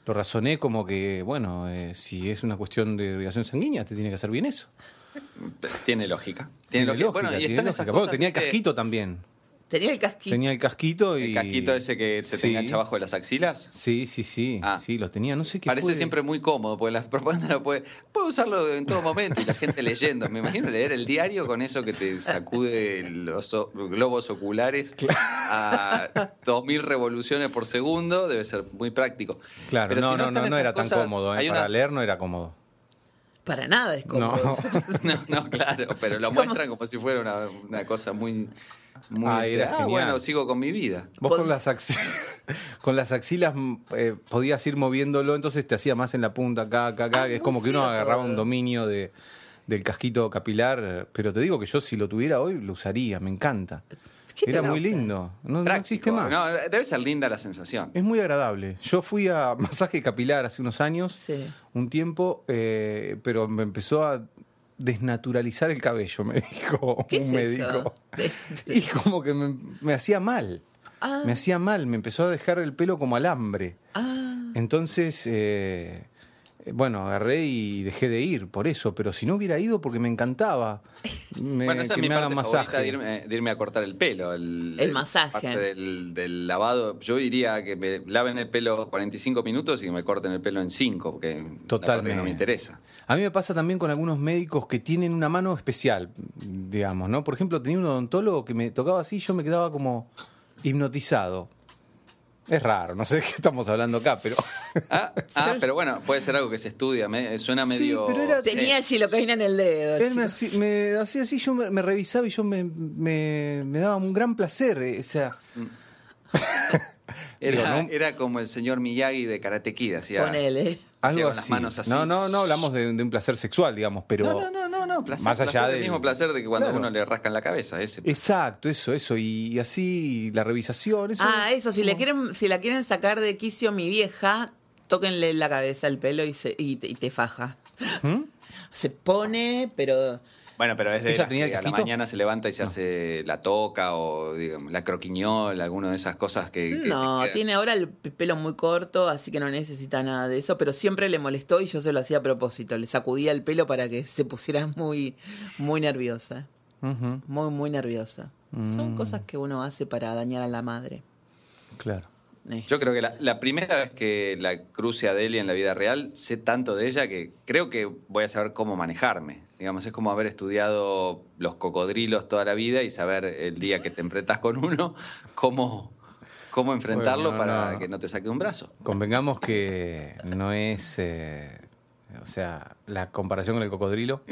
Lo razoné como que, bueno, eh, si es una cuestión de irrigación sanguínea, te tiene que hacer bien eso. Tiene lógica. Tiene Tiene, lógica. lógica, Bueno, y tiene están esas lógica. Bueno, cosas, tenía el casquito también. Tenía el casquito. Tenía el casquito y... El casquito ese que se te Sí. engancha abajo de las axilas. Sí, sí, sí. Ah. Sí, lo tenía, no sé qué Parece fue. siempre muy cómodo, porque la propaganda lo puede, puede usarlo en todo momento y la gente leyendo. Me imagino leer el diario con eso que te sacude los globos oculares a 2000 revoluciones por segundo, debe ser muy práctico. Claro, Pero no, si no, no, no era tan cómodo. eh, Para unas- leer no era cómodo. Para nada es como. No. No, no, claro, pero lo ¿Cómo? muestran como si fuera una, una cosa muy... muy Ah, era genial. bueno, sigo con mi vida. Vos con las, axi- con las axilas mm, eh, podías ir moviéndolo, entonces te hacía más en la punta, acá, acá, acá. Es muy como que uno agarraba un dominio de, del casquito capilar, pero te digo que yo si lo tuviera hoy lo usaría, me encanta. ¿Qué te Era muy lindo, no, no existe más. No, debe ser linda la sensación. Es muy agradable. Yo fui a masaje capilar hace unos años, Sí. un tiempo, eh, pero me empezó a desnaturalizar el cabello, me dijo ¿Qué un es médico. eso? Y como que me, me hacía mal. Ah. Me hacía mal, me empezó a dejar el pelo como alambre. Ah, Entonces, eh, bueno, agarré y dejé de ir por eso, pero si no hubiera ido porque me encantaba me- bueno, esa que es mi me parte masaje. de irme, de irme a cortar el pelo. El, El masaje. Parte del, del lavado. Yo diría que me laven el pelo 45 minutos y que me corten el pelo en 5, porque Totalmente. no me interesa. A mí me pasa también con algunos médicos que tienen una mano especial, digamos, ¿no? Por ejemplo, tenía un odontólogo que me tocaba así y yo me quedaba como hipnotizado. Es raro, no sé de qué estamos hablando acá, pero... Ah, ah, pero bueno, puede ser algo que se estudia. me- suena Sí, medio. pero era- tenía gilocaína en el dedo. Él me chicos. hacía, me hacía así, yo me, me revisaba y yo me, me- me daba un gran placer. eh, O sea, Era, Digo, ¿no? era como el señor Miyagi de Karate Kid. Hacía, Ponele. algo con así. las manos así. No, no, no hablamos de, de un placer sexual, digamos, pero... No, no, no, no, placer, Más allá placer, del- el mismo placer de que cuando a Claro. uno le rascan la cabeza. Ese. Exacto, eso, eso. Y, así la revisación. Eso Ah, es eso, si como- le quieren, si la quieren sacar de quicio mi vieja, tóquenle la cabeza, el pelo y, se, y, te, y te faja. ¿Mm? Se pone, pero Bueno, pero es de ¿Ella tenía el que a la mañana se levanta y se hace la toca o digamos, la croquiñola, alguna de esas cosas que... que- no, que- tiene ahora el pelo muy corto, así que no necesita nada de eso, pero siempre le molestó y yo se lo hacía a propósito, le sacudía el pelo para que se pusiera muy, muy nerviosa, muy, muy nerviosa. Son Mm. cosas que uno hace para dañar a la madre. claro. Eh. Yo creo que la, la primera vez que la cruce a Delia en la vida real, sé tanto de ella que creo que voy a saber cómo manejarme. Digamos, es como haber estudiado los cocodrilos toda la vida y saber el día que te enfrentas con uno, cómo, cómo enfrentarlo Bueno, para no. que no te saque un brazo. Convengamos que no es. eh, o sea, la comparación con el cocodrilo.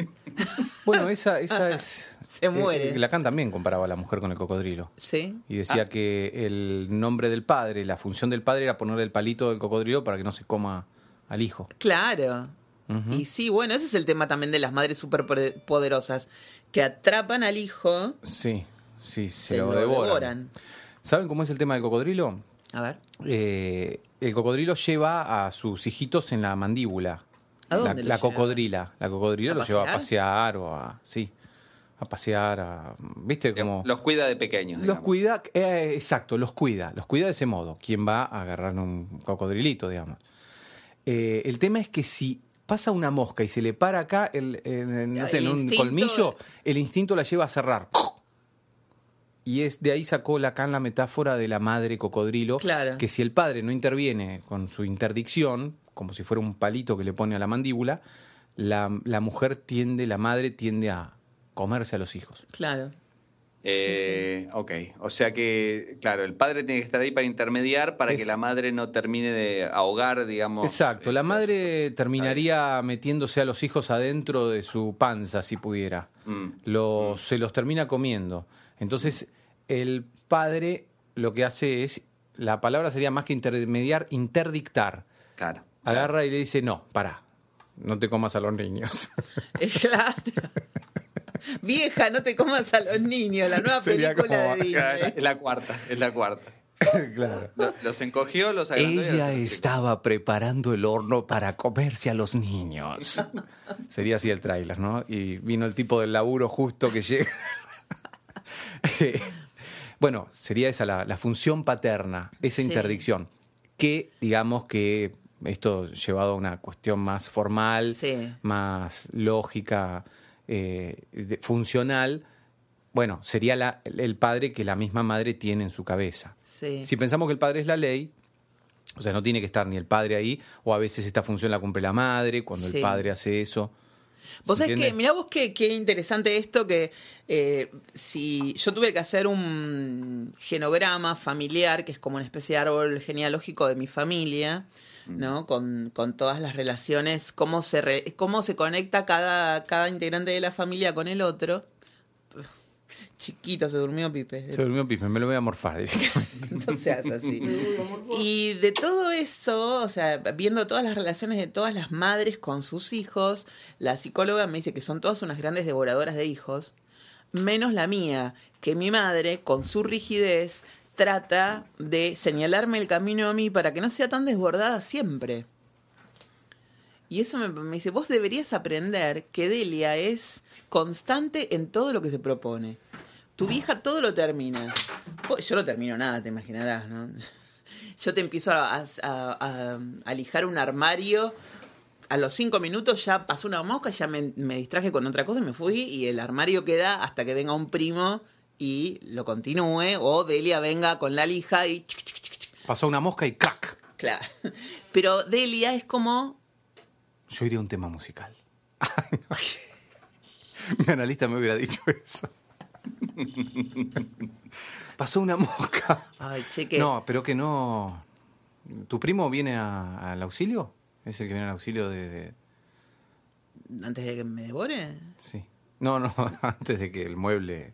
Bueno, esa, esa es. Se muere. eh, Lacan también comparaba a la mujer con el cocodrilo. ¿Sí? Y decía Ah. que el nombre del padre, la función del padre era ponerle el palito del cocodrilo para que no se coma al hijo. Claro. Y sí, bueno, ese es el tema también de las madres superpoderosas, que atrapan al hijo, Sí, sí, se, se, lo, lo devoran. devoran. ¿Saben cómo es el tema del cocodrilo? A ver. Eh, el cocodrilo lleva a sus hijitos en la mandíbula. ¿A la, dónde lo la cocodrila. La cocodrila ¿A lo lleva a pasear? pasear o a. Sí. A pasear, a. ¿Viste? Como. Los cuida de pequeños. Los cuida, eh, exacto, los cuida, los cuida de ese modo. ¿Quién va a agarrar un cocodrilito, digamos? Eh, el tema es que si pasa una mosca y se le para acá, el, el- no sé, El en un instinto- colmillo, el instinto la lleva a cerrar. Y es de ahí sacó Lacan la metáfora de la madre cocodrilo, Claro. que si el padre no interviene con su interdicción, como si fuera un palito que le pone a la mandíbula, la, la mujer tiende, la madre tiende a comerse a los hijos. Claro. Eh, Ok, o sea que, claro, el padre tiene que estar ahí para intermediar para Es- que la madre no termine de ahogar, digamos. Exacto, la eh, madre terminaría metiéndose a los hijos adentro de su panza si pudiera. Mm. Los, Se los termina comiendo. Entonces, el padre lo que hace es, la palabra sería más que intermediar, interdictar. Claro. Agarra y le dice, no, para, no te comas a los niños. Claro. Vieja, no te comas a los niños, la nueva Sería película como- de Disney. Es la cuarta, es la cuarta. claro. Lo- Los encogió, los agrandó. Ella los- estaba preparando el horno para comerse a los niños. Sería así el tráiler, ¿no? Y vino el tipo del laburo justo que llega. bueno, sería esa la, la función paterna, esa Sí. interdicción. Que, digamos que esto llevado a una cuestión más formal, Sí. más lógica, eh, de- funcional, bueno, sería la- el padre que la misma madre tiene en su cabeza. Sí. Si pensamos que el padre es la ley, o sea, no tiene que estar ni el padre ahí, o a veces esta función la cumple la madre, cuando Sí. el padre hace eso. Vos ¿Se sabés que, mirá vos qué, qué interesante esto que eh, si yo tuve que hacer un genograma familiar, que es como una especie de árbol genealógico de mi familia, ¿no? Con, con todas las relaciones, cómo se, re- cómo se conecta cada, cada integrante de la familia con el otro. Chiquito, se durmió Pipe. Se durmió Pipe, me lo voy a morfar directamente. No seas así. Y de todo eso, o sea, viendo todas las relaciones de todas las madres con sus hijos, la psicóloga me dice que son todas unas grandes devoradoras de hijos, menos la mía, que mi madre, con su rigidez, trata de señalarme el camino a mí para que no sea tan desbordada siempre. Y eso me, dice, vos deberías aprender que Delia es constante en todo lo que se propone. Tu vieja todo lo termina. Yo no termino nada, te imaginarás, ¿no? Yo te empiezo a- a lijar un armario. A los cinco minutos ya pasó una mosca, ya me, me distraje con otra cosa y me fui. Y el armario queda hasta que venga un primo y lo continúe. O Delia venga con la lija y... Pasó una mosca y ¡crack! Claro. Pero Delia es como Yo iría a un tema musical. Mi analista me hubiera dicho eso. Pasó una mosca. Ay, che, que- No, pero que no. ¿Tu primo viene a- al auxilio? ¿Es el que viene al auxilio de, de- Antes de que me devore. Sí. No, no, antes de que el mueble.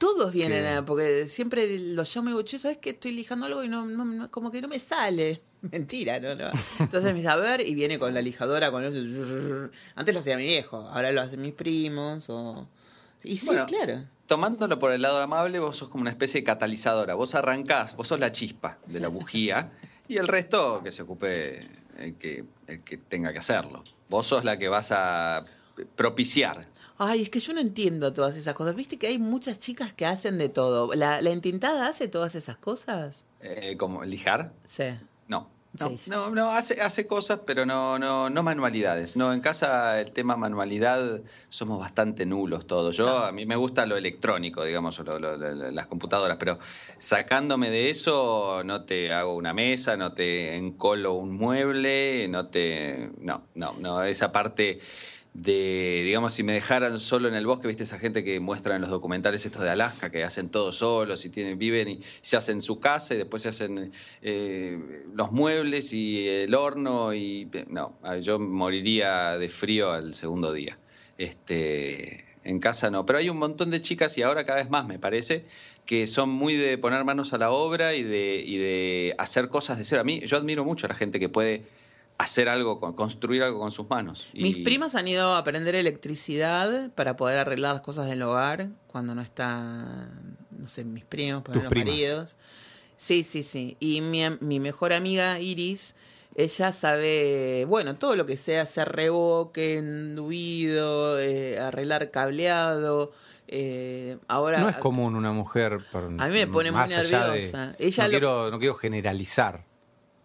Todos vienen, a- porque siempre los llamo y digo, che, ¿sabes que estoy lijando algo y no, no- no- como que no me sale? Mentira, ¿no? no. Entonces me dice, a ver, y viene con la lijadora, con eso. Antes lo hacía mi viejo, ahora lo hacen mis primos, o... Y sí, Bueno, claro. Tomándolo por el lado amable, vos sos como una especie de catalizadora. Vos arrancás, vos sos la chispa de la bujía y el resto que se ocupe el que, el que tenga que hacerlo. Vos sos la que vas a propiciar. Ay, es que yo no entiendo todas esas cosas. Viste que hay muchas chicas que hacen de todo. ¿La, la entintada hace todas esas cosas? Eh, como lijar. Sí. No. No, Sí. no, no, hace, hace cosas, pero no, no, no manualidades. No, en casa el tema manualidad somos bastante nulos todos. Yo, a mí me gusta lo electrónico, digamos, lo- lo- lo- las computadoras, pero sacándome de eso, no te hago una mesa, no te encolo un mueble, no te. No, no, no, esa parte de, digamos, si me dejaran solo en el bosque, viste esa gente que muestra en los documentales estos de Alaska, que hacen todo solos y tienen, viven y se hacen su casa y después se hacen eh, los muebles y el horno y no, yo moriría de frío al segundo día. Este, en casa no, pero hay un montón de chicas y ahora cada vez más me parece que son muy de poner manos a la obra y de, y de hacer cosas de cero. A mí, yo admiro mucho a la gente que puede hacer algo, con- construir algo con sus manos. Y- Mis primas han ido a aprender electricidad para poder arreglar las cosas del hogar cuando no están, no sé, mis primos, Tus los primas. maridos. Sí, sí, sí. Y mi, am- mi mejor amiga Iris, ella sabe, bueno, todo lo que sea hacer reboque, enduido, eh, arreglar cableado. eh, ahora No es común una mujer. por- A mí me pone muy más allá de- nerviosa. Ella no, lo- quiero, no quiero generalizar.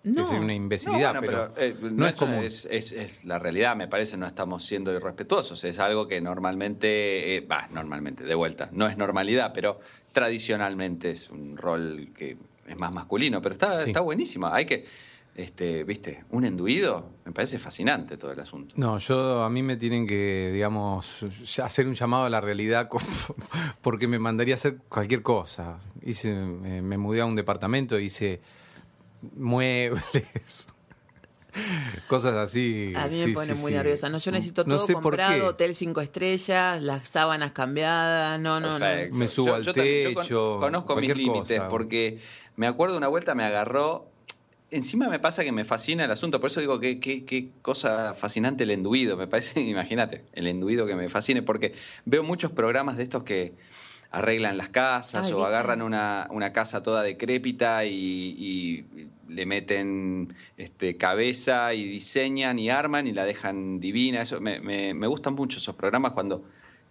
No. Es una No, imbecilidad, bueno, pero, eh, no, es común. Es, es- es la realidad, me parece, no estamos siendo irrespetuosos. Es algo que normalmente, eh, va, normalmente, de vuelta, no es normalidad, pero tradicionalmente es un rol que es más masculino, pero está, Sí. está buenísimo. Hay que, este, viste, un enduido, me parece fascinante todo el asunto. No, yo a mí me tienen que, digamos, hacer un llamado a la realidad porque me mandaría a hacer cualquier cosa. Hice, me, me mudé a un departamento, hice muebles, cosas así. A mí sí, me pone sí, muy sí. nerviosa. No, yo necesito No todo sé por comprado, hotel cinco estrellas, las sábanas cambiadas. No, no, no. Me subo al techo, conozco mis límites, cosa. porque me acuerdo una vuelta me agarró. Encima me pasa que me fascina el asunto, por eso digo que qué cosa fascinante el enduido. Me parece, imagínate, el enduido que me fascine, porque veo muchos programas de estos que arreglan las casas Ay, o agarran una, una casa toda decrépita y, y le meten este, cabeza y diseñan y arman y la dejan divina. Eso me, me- me gustan mucho esos programas cuando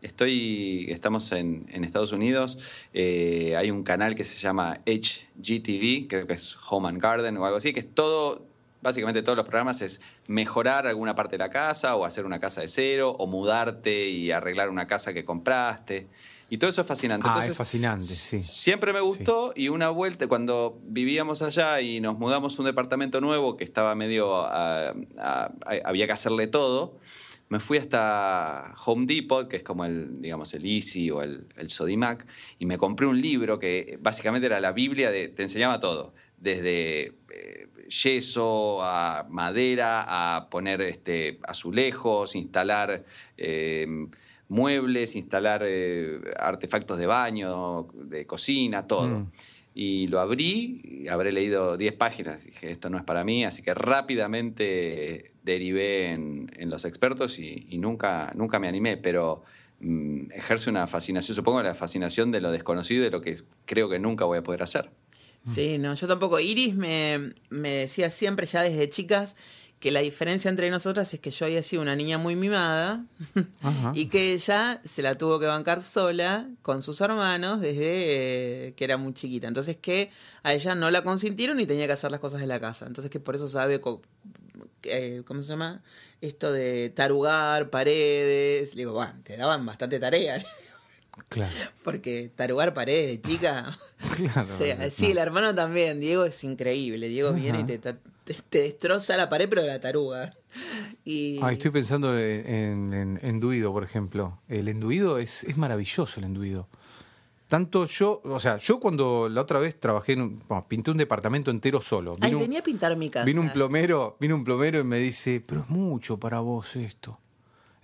estoy, estamos en, en Estados Unidos. eh, hay un canal que se llama HGTV, creo que es Home and Garden o algo así, que es todo, básicamente todos los programas es mejorar alguna parte de la casa o hacer una casa de cero o mudarte y arreglar una casa que compraste. Y todo eso es fascinante. Ah, Entonces, es fascinante, sí. Siempre me gustó y una vuelta, cuando vivíamos allá y nos mudamos a un departamento nuevo que estaba medio, ah, ah, había que hacerle todo, me fui hasta Home Depot, que es como el, digamos, el Easy o el, el Sodimac, y me compré un libro que básicamente era la Biblia, de, te enseñaba todo, desde eh, yeso a madera, a poner este, azulejos, instalar... eh, muebles, instalar eh, artefactos de baño, de cocina, todo. Mm. Y lo abrí, y habré leído 10 páginas, y dije, esto no es para mí, así que rápidamente derivé en, en los expertos y, y nunca, nunca me animé, pero mm, ejerce una fascinación, supongo la fascinación de lo desconocido y de lo que creo que nunca voy a poder hacer. Sí, no, yo tampoco. Iris me, me decía siempre, ya desde chicas, que la diferencia entre nosotras es que yo había sido una niña muy mimada Ajá. y que ella se la tuvo que bancar sola con sus hermanos desde eh, que era muy chiquita. Entonces que a ella no la consintieron y tenía que hacer las cosas de la casa. Entonces que por eso sabe, co- eh, ¿cómo se llama? Esto de tarugar paredes. Le digo, "Buah, te daban bastante tarea. Claro, Porque tarugar paredes de chica. claro. O sea, sí, el hermano también. Diego es increíble. Diego viene y te, te, te destroza la pared, pero de la taruga. Y Ah, estoy pensando en, en- en enduido, por ejemplo. El enduido es, es maravilloso, el enduido. Tanto yo, o sea, yo cuando la otra vez trabajé, en un- bueno, pinté un departamento entero solo. Ay, Vino un- venía a pintar mi casa. Vino un plomero, vino un plomero y me dice, pero es mucho para vos esto.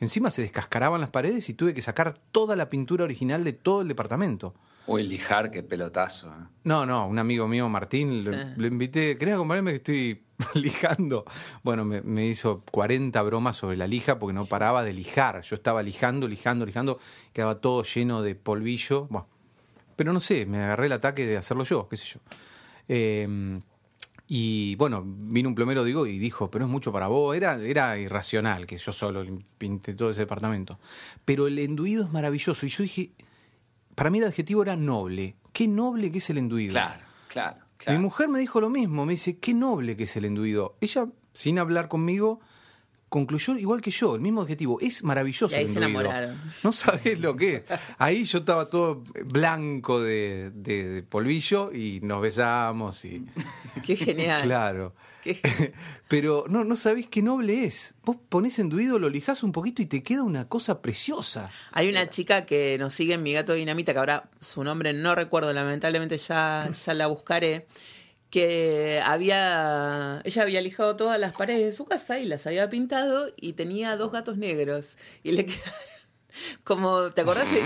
Encima se descascaraban las paredes y tuve que sacar toda la pintura original de todo el departamento. Uy, lijar, qué pelotazo. ¿eh? No, no, un amigo mío, Martín, le, Sí. le invité, ¿querés acompañarme que estoy lijando? Bueno, me, me hizo 40 bromas sobre la lija porque no paraba de lijar. Yo estaba lijando, lijando, lijando, quedaba todo lleno de polvillo. Bueno, pero no sé, me agarré el ataque de hacerlo yo, qué sé yo. Eh, y bueno, vino un plomero, digo, y dijo, pero es mucho para vos. Era, era irracional que yo solo pinté todo ese departamento. Pero el enduido es maravilloso. Y yo dije, para mí el adjetivo era noble. Qué noble que es el enduido. Claro, claro, Mi mujer me dijo lo mismo, me dice, qué noble que es el enduido. Ella, sin hablar conmigo, concluyó igual que yo, el mismo adjetivo. Es maravilloso Y ahí el se enamoraron. No sabés lo que es. Ahí yo estaba todo blanco de, de- de polvillo y nos besamos y... Qué genial. Claro. Qué- Pero no, no sabés qué noble es. Vos ponés enduido, lo lijás un poquito y te queda una cosa preciosa. Hay una chica que nos sigue en Mi Gato Dinamita, que ahora su nombre no recuerdo, lamentablemente ya, ya la buscaré, que había, ella había lijado todas las paredes de su casa y las había pintado y tenía dos gatos negros y le quedaron como, ¿te acordás de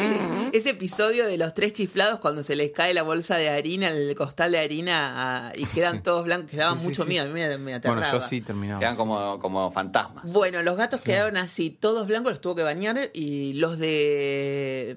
ese episodio de los tres chiflados cuando se les cae la bolsa de harina, el costal de harina a- y quedan Sí. todos blancos? Que daban Sí, mucho sí, miedo, a mí me, me aterraba. Bueno, yo sí terminaba. Quedan como, como fantasmas. Bueno, los gatos quedaron así, todos blancos, los tuvo que bañar y los de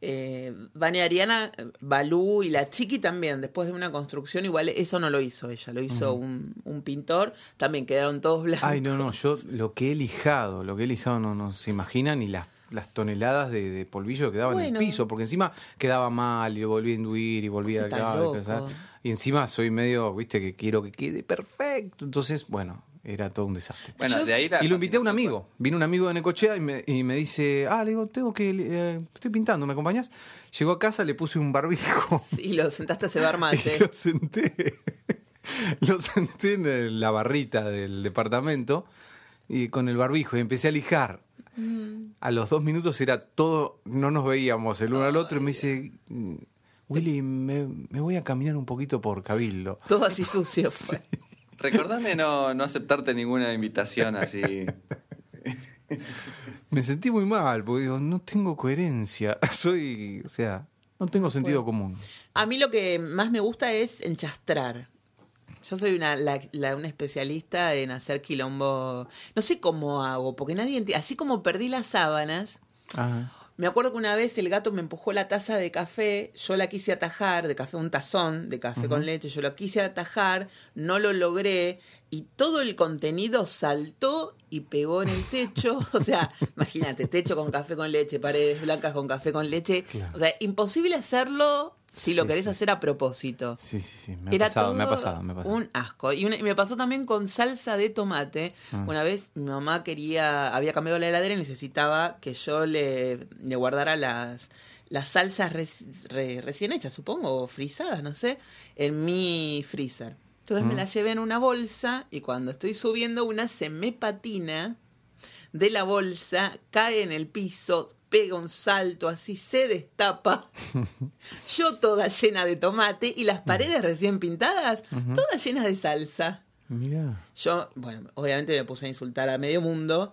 eh, Vane Ariana, Balú y la Chiqui también, después de una construcción, igual eso no lo hizo ella, lo hizo un, un pintor, también quedaron todos blancos. Ay, no, no, yo lo que he lijado, lo que he lijado no, no se imagina ni las, las toneladas de, de polvillo que quedaba en el piso, porque encima quedaba mal y lo volví a induir y volví a empezar. Y encima soy medio, viste, que quiero que quede perfecto. Entonces, bueno, era todo un desastre. Bueno, Yo- de ahí la y lo invité a un amigo. Vino un amigo de Necochea y me, y me dice, ah, le digo, tengo que, eh, estoy pintando, ¿me acompañás? Llegó a casa, le puse un barbijo. Y lo sentaste a cebar mate. Y lo senté. lo senté en la barrita del departamento y con el barbijo y empecé a lijar. A los dos minutos era todo, no nos veíamos el uno al otro y me dice, "Mm, Willy, me, me voy a caminar un poquito por Cabildo. Todo así sucio. fue. Recordame no, no aceptarte ninguna invitación así. Me sentí muy mal porque digo, no tengo coherencia. Soy, o sea, no tengo sentido común. A mí lo que más me gusta es enchastrar. Yo soy una, la- la- una especialista en hacer quilombo. No sé cómo hago, porque nadie entiende. Así como perdí las sábanas, Ajá. Me acuerdo que una vez el gato me empujó la taza de café, yo la quise atajar, de café, un tazón de café con leche, yo lo quise atajar, no lo logré y todo el contenido saltó y pegó en el techo. O sea, imagínate, techo con café con leche, paredes blancas con café con leche. Claro. O sea, imposible hacerlo si lo querés sí. hacer a propósito. Sí, sí, sí. Me ha Era pasado, me ha todo pasado, me ha pasado. Un asco. Y, una- y me pasó también con salsa de tomate. Ah. Una vez mi mamá quería, había cambiado la heladera y necesitaba que yo le, le guardara las, las salsas reci- re- recién hechas, supongo, o frisadas, no sé, en mi freezer. Entonces Mm. me las llevé en una bolsa y cuando estoy subiendo una se me patina de la bolsa, cae en el piso, pega un salto así, se destapa. Yo toda llena de tomate y las paredes recién pintadas, todas llenas de salsa. Mira. Yo, bueno, obviamente me puse a insultar a medio mundo.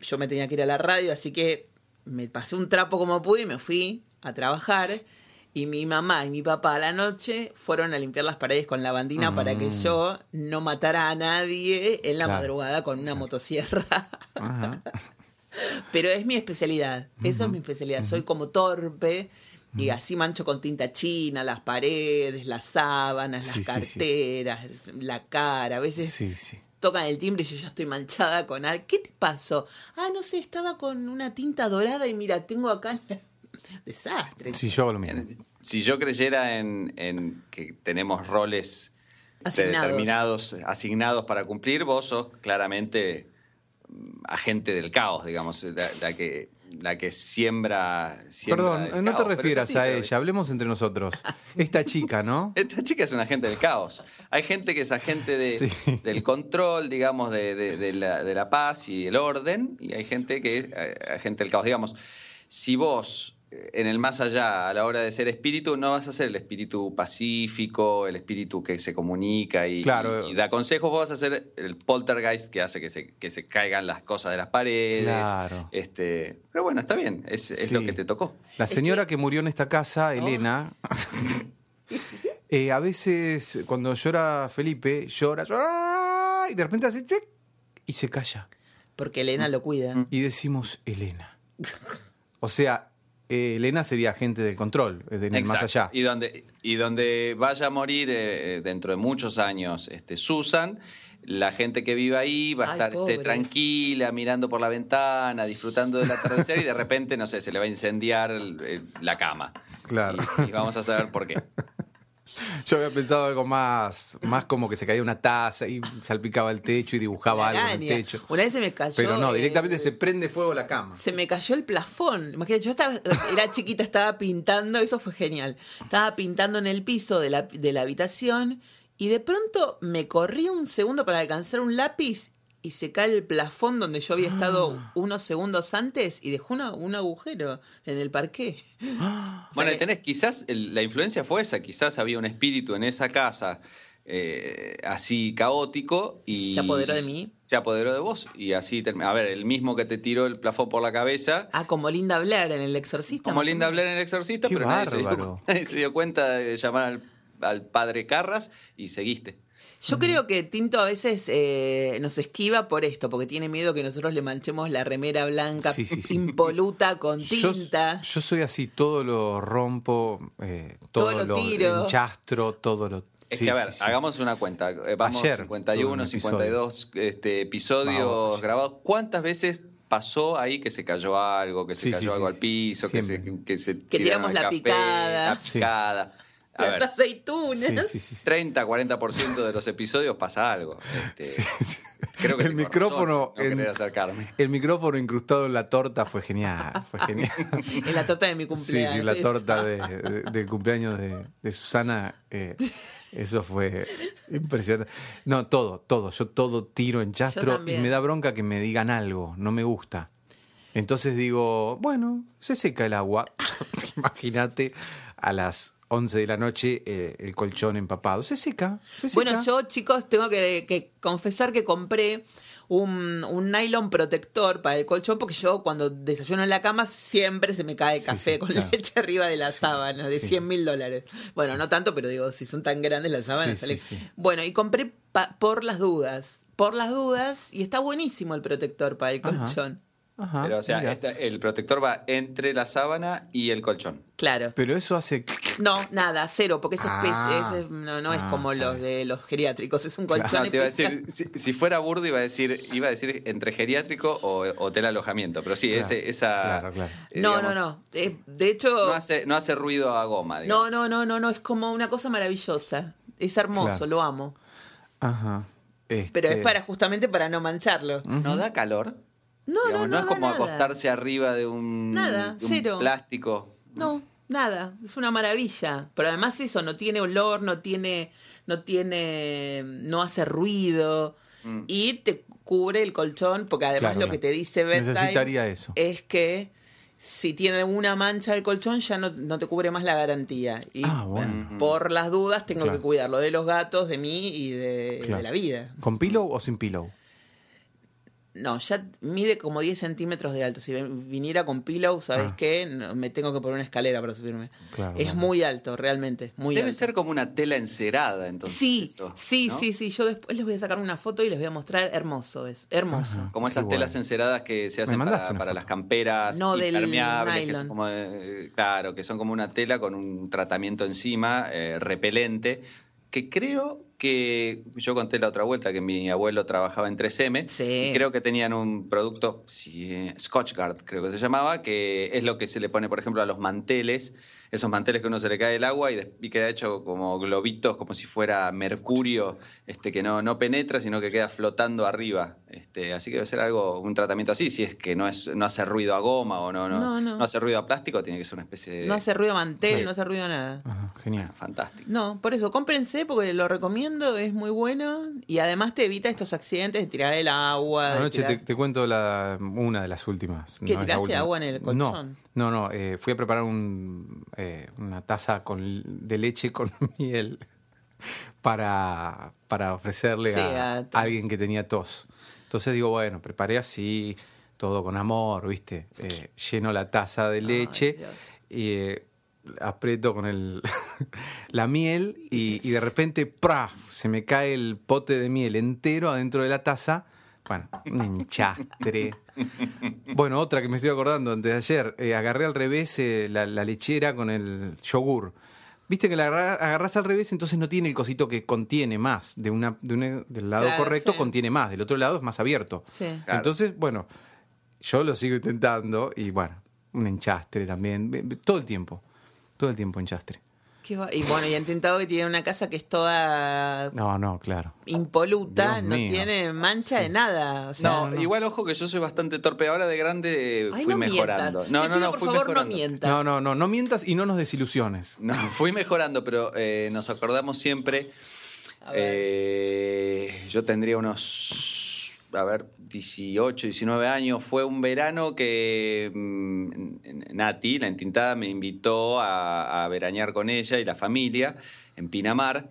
Yo me tenía que ir a la radio, así que me pasé un trapo como pude y me fui a trabajar. Y mi mamá y mi papá a la noche fueron a limpiar las paredes con la bandina para que yo no matara a nadie en la Claro. madrugada con una motosierra. Ajá. Pero es mi especialidad. Eso es mi especialidad. Soy como torpe y así mancho con tinta china las paredes, las sábanas, Sí, las sí, sí. carteras, la cara. A veces Sí, sí. tocan el timbre y yo ya estoy manchada con algo. ¿Qué te pasó? Ah, no sé, estaba con una tinta dorada y mira, tengo acá... Desastre. Sí, yo lo Si yo creyera en, en que tenemos roles Asignados. determinados, asignados para cumplir, vos sos claramente agente del caos, digamos, la, la que la que siembra, siembra Perdón, el no te caos. Refieras así, a ella, hablemos entre nosotros. Esta chica, ¿no? Esta chica es un agente del caos. Hay gente que es agente de- Sí. del control, digamos, de, de- la, de la paz y el orden, y hay gente que es eh, agente del caos. Digamos, si vos eh, en el más allá, a la hora de ser espíritu, no vas a ser el espíritu pacífico, el espíritu que se comunica y, Claro. y- y da consejos, vos vas a ser el poltergeist que hace que se, que se caigan las cosas de las paredes. Claro. Este, pero bueno, está bien, es, lo que te tocó. La señora que murió en esta casa, Elena, eh, a veces cuando llora Felipe, llora, llora, y de repente hace check y se calla. Porque Elena lo cuida. Y decimos Elena. O sea, eh, Elena sería agente del control, eh, más allá. Y donde, y donde vaya a morir eh, eh, dentro de muchos años este, Susan, la gente que vive ahí va a Ay, estar este, tranquila, mirando por la ventana, disfrutando del atardecer y de repente, no sé, se le va a incendiar el- el- la cama. Claro. Y, y vamos a saber por qué. Yo había pensado algo más, más como que se caía una taza y salpicaba el techo y dibujaba algo en el techo. Una vez se me cayó. Pero no, directamente se prende fuego la cama. Se me cayó el plafón. Imagínate, yo estaba, era chiquita, estaba pintando, eso fue genial. Estaba pintando en el piso de la, de la habitación y de pronto me corrí un segundo para alcanzar un lápiz y se cae el plafón donde yo había estado Ah. unos segundos antes y dejó una- un agujero en el parqué. Bueno, que- y tenés, quizás el- la influencia fue esa, quizás había un espíritu en esa casa eh, así caótico y... Se apoderó de mí. Se apoderó de vos y así, a ver, el mismo que te tiró el plafón por la cabeza, Ah, como Linda Blair en El Exorcista. como Linda. Blair en El Exorcista, Qué pero nadie se, dio, nadie se dio cuenta de llamar al, al padre Carras y seguiste. Yo creo que Tinto a veces eh, nos esquiva por esto, porque tiene miedo que nosotros le manchemos la remera blanca Sí, sí, sí. impoluta con tinta. yo soy así, todo lo rompo, eh, todo, Todo lo lo, tiro. enchastro, todo lo... Es sí, que, a ver, sí, sí. hagamos una cuenta. Eh, Vamos, Ayer tuve 51, un episodio. 52 este, episodios Vamos. grabados. ¿Cuántas veces pasó ahí que se cayó algo, que se Sí, cayó sí, algo sí, al piso, que se, que se Que tiramos el la café, picada. La picada. A Las ver, aceitunas. Sí, sí, sí. 30, 40% de los episodios pasa algo. Este, Creo que el micrófono razón, no en- querer acercarme. el micrófono incrustado en la torta fue genial, fue genial. En la torta de mi Sí, cumpleaños. sí, la torta de- de- del cumpleaños de, de Susana, eh, eso fue impresionante. No, todo, todo, yo todo tiro en chastro y me da bronca que me digan algo, no me gusta. Entonces digo, bueno, se seca el agua. Imagínate a las 11 de la noche eh, el colchón empapado. Se seca, se seca. Bueno, yo, chicos, tengo que, que confesar que compré un, un nylon protector para el colchón porque yo cuando desayuno en la cama siempre se me cae café sí, con claro. leche arriba de la sábana de sí. 100 mil dólares. Bueno, no tanto, pero digo, si son tan grandes las sábanas. Sí, sale-. Bueno, y compré por las dudas. Por las dudas, y está buenísimo el protector para el colchón. Ajá, Pero, o sea, esta- el protector va entre la sábana y el colchón. Claro. Pero eso hace. No, nada, cero, porque Ah. es- no, no es Ah, como los de los geriátricos, es un colchón No, te iba a especial. decir, si, si fuera burdo iba a decir, iba a decir entre geriátrico o hotel alojamiento, pero sí, Claro, ese, esa claro, claro. eh, No, digamos, no, no. Eh, de hecho, No hace, no hace ruido a goma, digamos. no, no, no, no, no, es como una cosa maravillosa. Es hermoso, Claro. lo amo. Ajá. Este, Pero es para justamente para no mancharlo. ¿No da calor? No, Digamos, no, no. es como nada. acostarse arriba de un, Nada, de un cero. plástico. No, nada, es una maravilla. Pero además eso, no tiene olor, no tiene, no tiene, no hace ruido Mm. y te cubre el colchón, porque además Claro, lo claro. que te dice Bedtime Necesitaría eso. es que si tiene una mancha el colchón ya no, no te cubre más la garantía. Y Ah, bueno. por las dudas tengo Claro. que cuidarlo de los gatos, de mí y de, Claro. de la vida. ¿Con pillow o sin pillow? No, ya mide como 10 centímetros de alto. Si viniera con pillow, ¿sabes Ah. qué? No, me tengo que poner una escalera para subirme. Claro, es claro. muy alto, realmente. Muy Debe alto. ser como una tela encerada, entonces. Sí, eso, sí, ¿no? sí, sí. Yo después les voy a sacar una foto y les voy a mostrar. Hermoso es, hermoso. Ajá. Como esas telas enceradas que se hacen para, para las camperas No, del impermeables, que son como, eh, claro, que son como una tela con un tratamiento encima eh, repelente, que creo que yo conté la otra vuelta que mi abuelo trabajaba en 3M Sí. y creo que tenían un producto, sí, eh, Scotchgard creo que se llamaba, que es lo que se le pone, por ejemplo, a los manteles, esos manteles que uno se le cae el agua y, y queda hecho como globitos, como si fuera mercurio, este, que no, no penetra, sino que queda flotando arriba. Este, así que debe ser algo, un tratamiento así, si es que no es, no hace ruido a goma o no, no, No, no. hace ruido a plástico, tiene que ser una especie de No hace ruido mantel, Sí. no hace ruido nada. Ajá, genial. fantástico. No, por eso, cómprense porque lo recomiendo, es muy bueno y además te evita estos accidentes de tirar el agua. Anoche te, tirar- te cuento la, una de las últimas. ¿Qué, no es la tiraste última. agua en el colchón? No, no, no eh, fui a preparar un, eh, una taza con, de leche con miel para, para ofrecerle Sí, a, a- alguien que tenía tos. Entonces digo, bueno, preparé así, todo con amor, ¿viste? Eh, lleno la taza de leche y eh, aprieto con el, la miel y, y de repente ¡pra! se me cae el pote de miel entero adentro de la taza. Bueno, un enchastre. Bueno, otra que me estoy acordando antes de ayer, eh, agarré al revés eh, la, la lechera con el yogur. Viste que la agarra- agarrás al revés, entonces no tiene el cosito que contiene más. De una, de una- del lado Claro, correcto sí. contiene más, del otro lado es más abierto. Sí. Claro. Entonces, bueno, yo lo sigo intentando y bueno, un enchastre también. Todo el tiempo. Todo el tiempo enchastre. Qué va- Y bueno, y han intentado que tiene una casa que es toda No, no, claro. impoluta, Dios no mío. tiene mancha Sí. de nada. O sea, No, igual ojo que yo soy bastante torpe. Ahora de grande Ay, fui no mejorando. mientas. No, Te no, pido, no, por fui favor, mejorando. no mientas. No, no, no, no mientas y no nos desilusiones. No, fui mejorando, pero eh, nos acordamos siempre. A ver. eh, yo tendría unos, a ver, 18, 19 años. Fue un verano que mm, Nati, la entintada, me invitó a, a veranear con ella y la familia en Pinamar.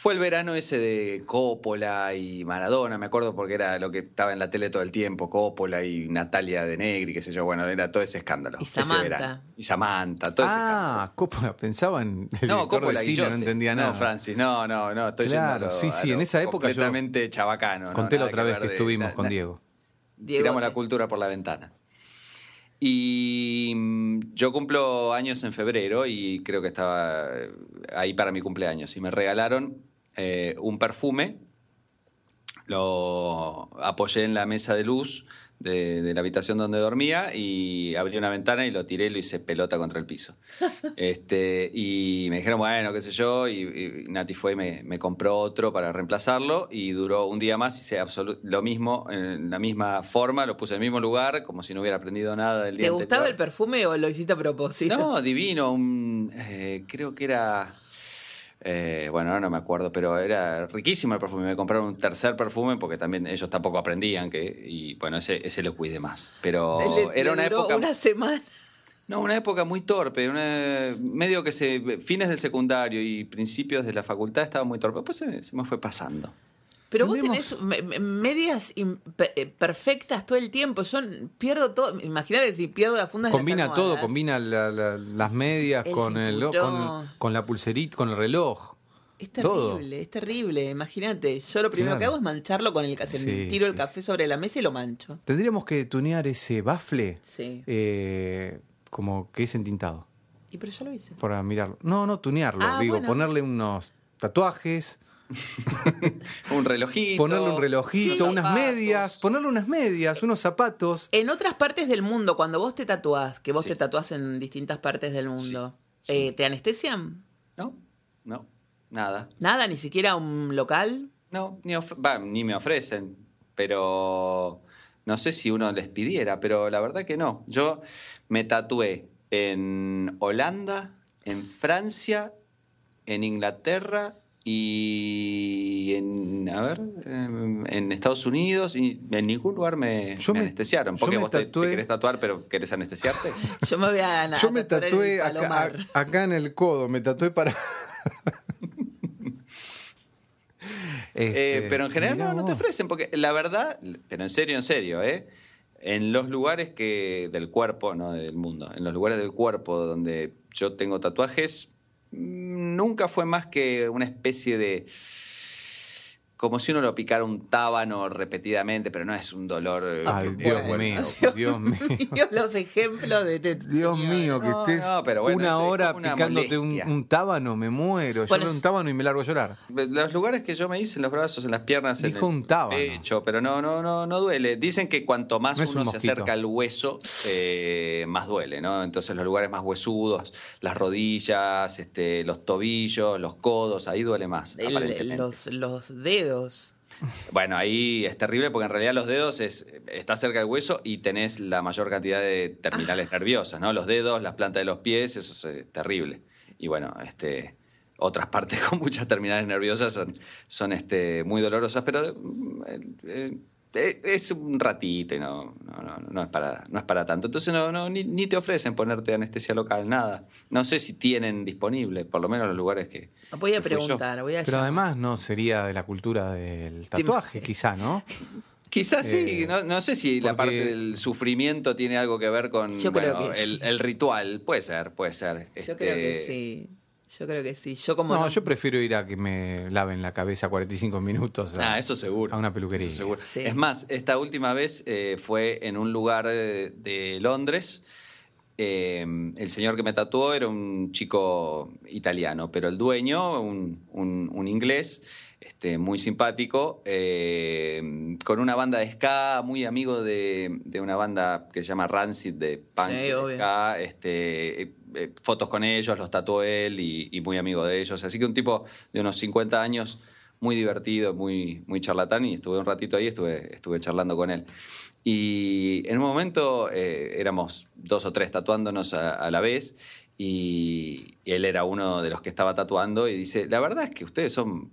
Fue el verano ese de Coppola y Maradona, me acuerdo porque era lo que estaba en la tele todo el tiempo, Coppola y Natalia de Negri, qué sé yo, bueno, era todo ese escándalo. Y ese Samantha. verano. Y Samantha, todo ese escándalo. Ah, Coppola, pensaba en el No, Coppola de y cine, no entendía nada. No, Francis, no, no, no, estoy Claro, yendo a lo- sí, a sí, lo en esa época yo completamente chabacano. ¿no? Conté la Nada otra vez que estuvimos con na- Diego. Diego, Tiramos la cultura por la ventana. Y mm, yo cumplo años en febrero y creo que estaba eh, ahí para mi cumpleaños. Y me regalaron eh, un perfume, lo apoyé en la mesa de luz de, de la habitación donde dormía y abrí una ventana y lo tiré y lo hice pelota contra el piso. este, y me dijeron, bueno, qué sé yo, y, y Nati fue y me, me compró otro para reemplazarlo y duró un día más, hice lo mismo, en la misma forma, lo puse en el mismo lugar, como si no hubiera aprendido nada del día ¿Te gustaba el perfume o lo hiciste a propósito? No, divino, un, eh, creo que era... eh, bueno, ahora no me acuerdo, pero era riquísimo el perfume. Me compraron un tercer perfume porque también ellos tampoco aprendían que. Y bueno, ese, ese lo cuidé más. Pero Le- era le una duró época. Una semana. No, una época muy torpe, una- medio que se. Fines del secundario y principios de la facultad estaba muy torpe. Pues se, se me fue pasando. Pero vos tenés me- me- medias eh, perfectas todo el tiempo. Yo pierdo todo. Imagínate si pierdo la funda de las Combina todo, combina la- la- las medias El con, el, con, con la pulserita, con el reloj. Es todo. terrible, es terrible. Imagínate, yo lo primero Claro. que hago es mancharlo con el café. Sí, Tiro el sí, café sobre la mesa y lo mancho. Tendríamos que tunear ese bafle Sí. eh, como que es entintado Y pero yo lo hice. para mirarlo. No, no, tunearlo. Ah, digo, bueno. ponerle unos tatuajes, Un relojito. ponerle un relojito, Sí, unas zapatos. medias, ponerle unas medias, unos zapatos. En otras partes del mundo, cuando vos te tatuás, que vos Sí. te tatuás en distintas partes del mundo, Sí, eh, ¿te anestesian? No, no, nada. Nada, ni siquiera un local. No, ni, ni me ofrecen, pero no sé si uno les pidiera, pero la verdad que no. Yo me tatué en Holanda, en Francia, en Inglaterra y en, a ver, en, en Estados Unidos y en ningún lugar me, Yo me anestesiaron. yo Porque me vos te- te, tatué- querés tatuar, pero querés anestesiarte. Yo me voy a, a Yo me tatué acá, en el codo, me tatué para... Eh, Este, pero en general no, no te ofrecen, porque la verdad, pero en serio, en serio, ¿eh? En los lugares que del cuerpo, no del mundo, en los lugares del cuerpo donde yo tengo tatuajes, nunca fue más que una especie de... Como si uno lo picara un tábano repetidamente, pero no es un dolor... eh, Ay, Dios bueno, mío, Dios Dios mío. mío, los ejemplos de este Dios señor. mío, que No, estés no, pero bueno, una hora una picándote un, tábano, me muero. Yo Bueno, veo un tábano y me largo a llorar. Los lugares que yo me hice en los brazos, en las piernas, Dijo en el un tábano. pecho, pero no, no, no, no duele. Dicen que cuanto más No es un uno se acerca al hueso, eh, más duele, ¿no? Entonces los lugares más huesudos, las rodillas, este, los tobillos, los codos, ahí duele más. El- los, los dedos. Bueno, ahí es terrible porque en realidad los dedos es, está cerca del hueso y tenés la mayor cantidad de terminales Ah. nerviosas, ¿no? Los dedos, las plantas de los pies, eso es eh, terrible. Y bueno, este, otras partes con muchas terminales nerviosas son, son este, muy dolorosas, pero mm, eh, eh, es un ratito y no, no, no, no es, para, no es para tanto. Entonces no, no, ni, ni te ofrecen ponerte anestesia local, nada. No sé si tienen disponible, por lo menos los lugares que... Voy a que preguntar, voy a Pero además no sería de la cultura del tatuaje, quizá, ¿no? Quizás sí, Eh, no, no sé si la parte del sufrimiento tiene algo que ver con Yo creo bueno, que el, sí. el ritual. Puede ser, puede ser. Yo Este, creo que sí. Yo creo que sí. Yo como No, no- yo prefiero ir a que me laven la cabeza 45 minutos a, Ah, eso seguro. a una peluquería. Eso seguro. Sí. Es más, esta última vez eh, fue en un lugar eh, de Londres. Eh, el señor que me tatuó era un chico italiano, pero el dueño, un, un- un inglés, este, muy simpático, eh, con una banda de ska, muy amigo de, de una banda que se llama Rancid de punk Sí, de ska, este, eh, fotos con ellos, los tatuó él y, y muy amigo de ellos. Así que un tipo de unos 50 años, muy divertido, muy, muy charlatán, y estuve un ratito ahí, estuve, estuve charlando con él. Y en un momento eh, éramos dos o tres tatuándonos a, a la vez, y él era uno de los que estaba tatuando, y dice, la verdad es que ustedes son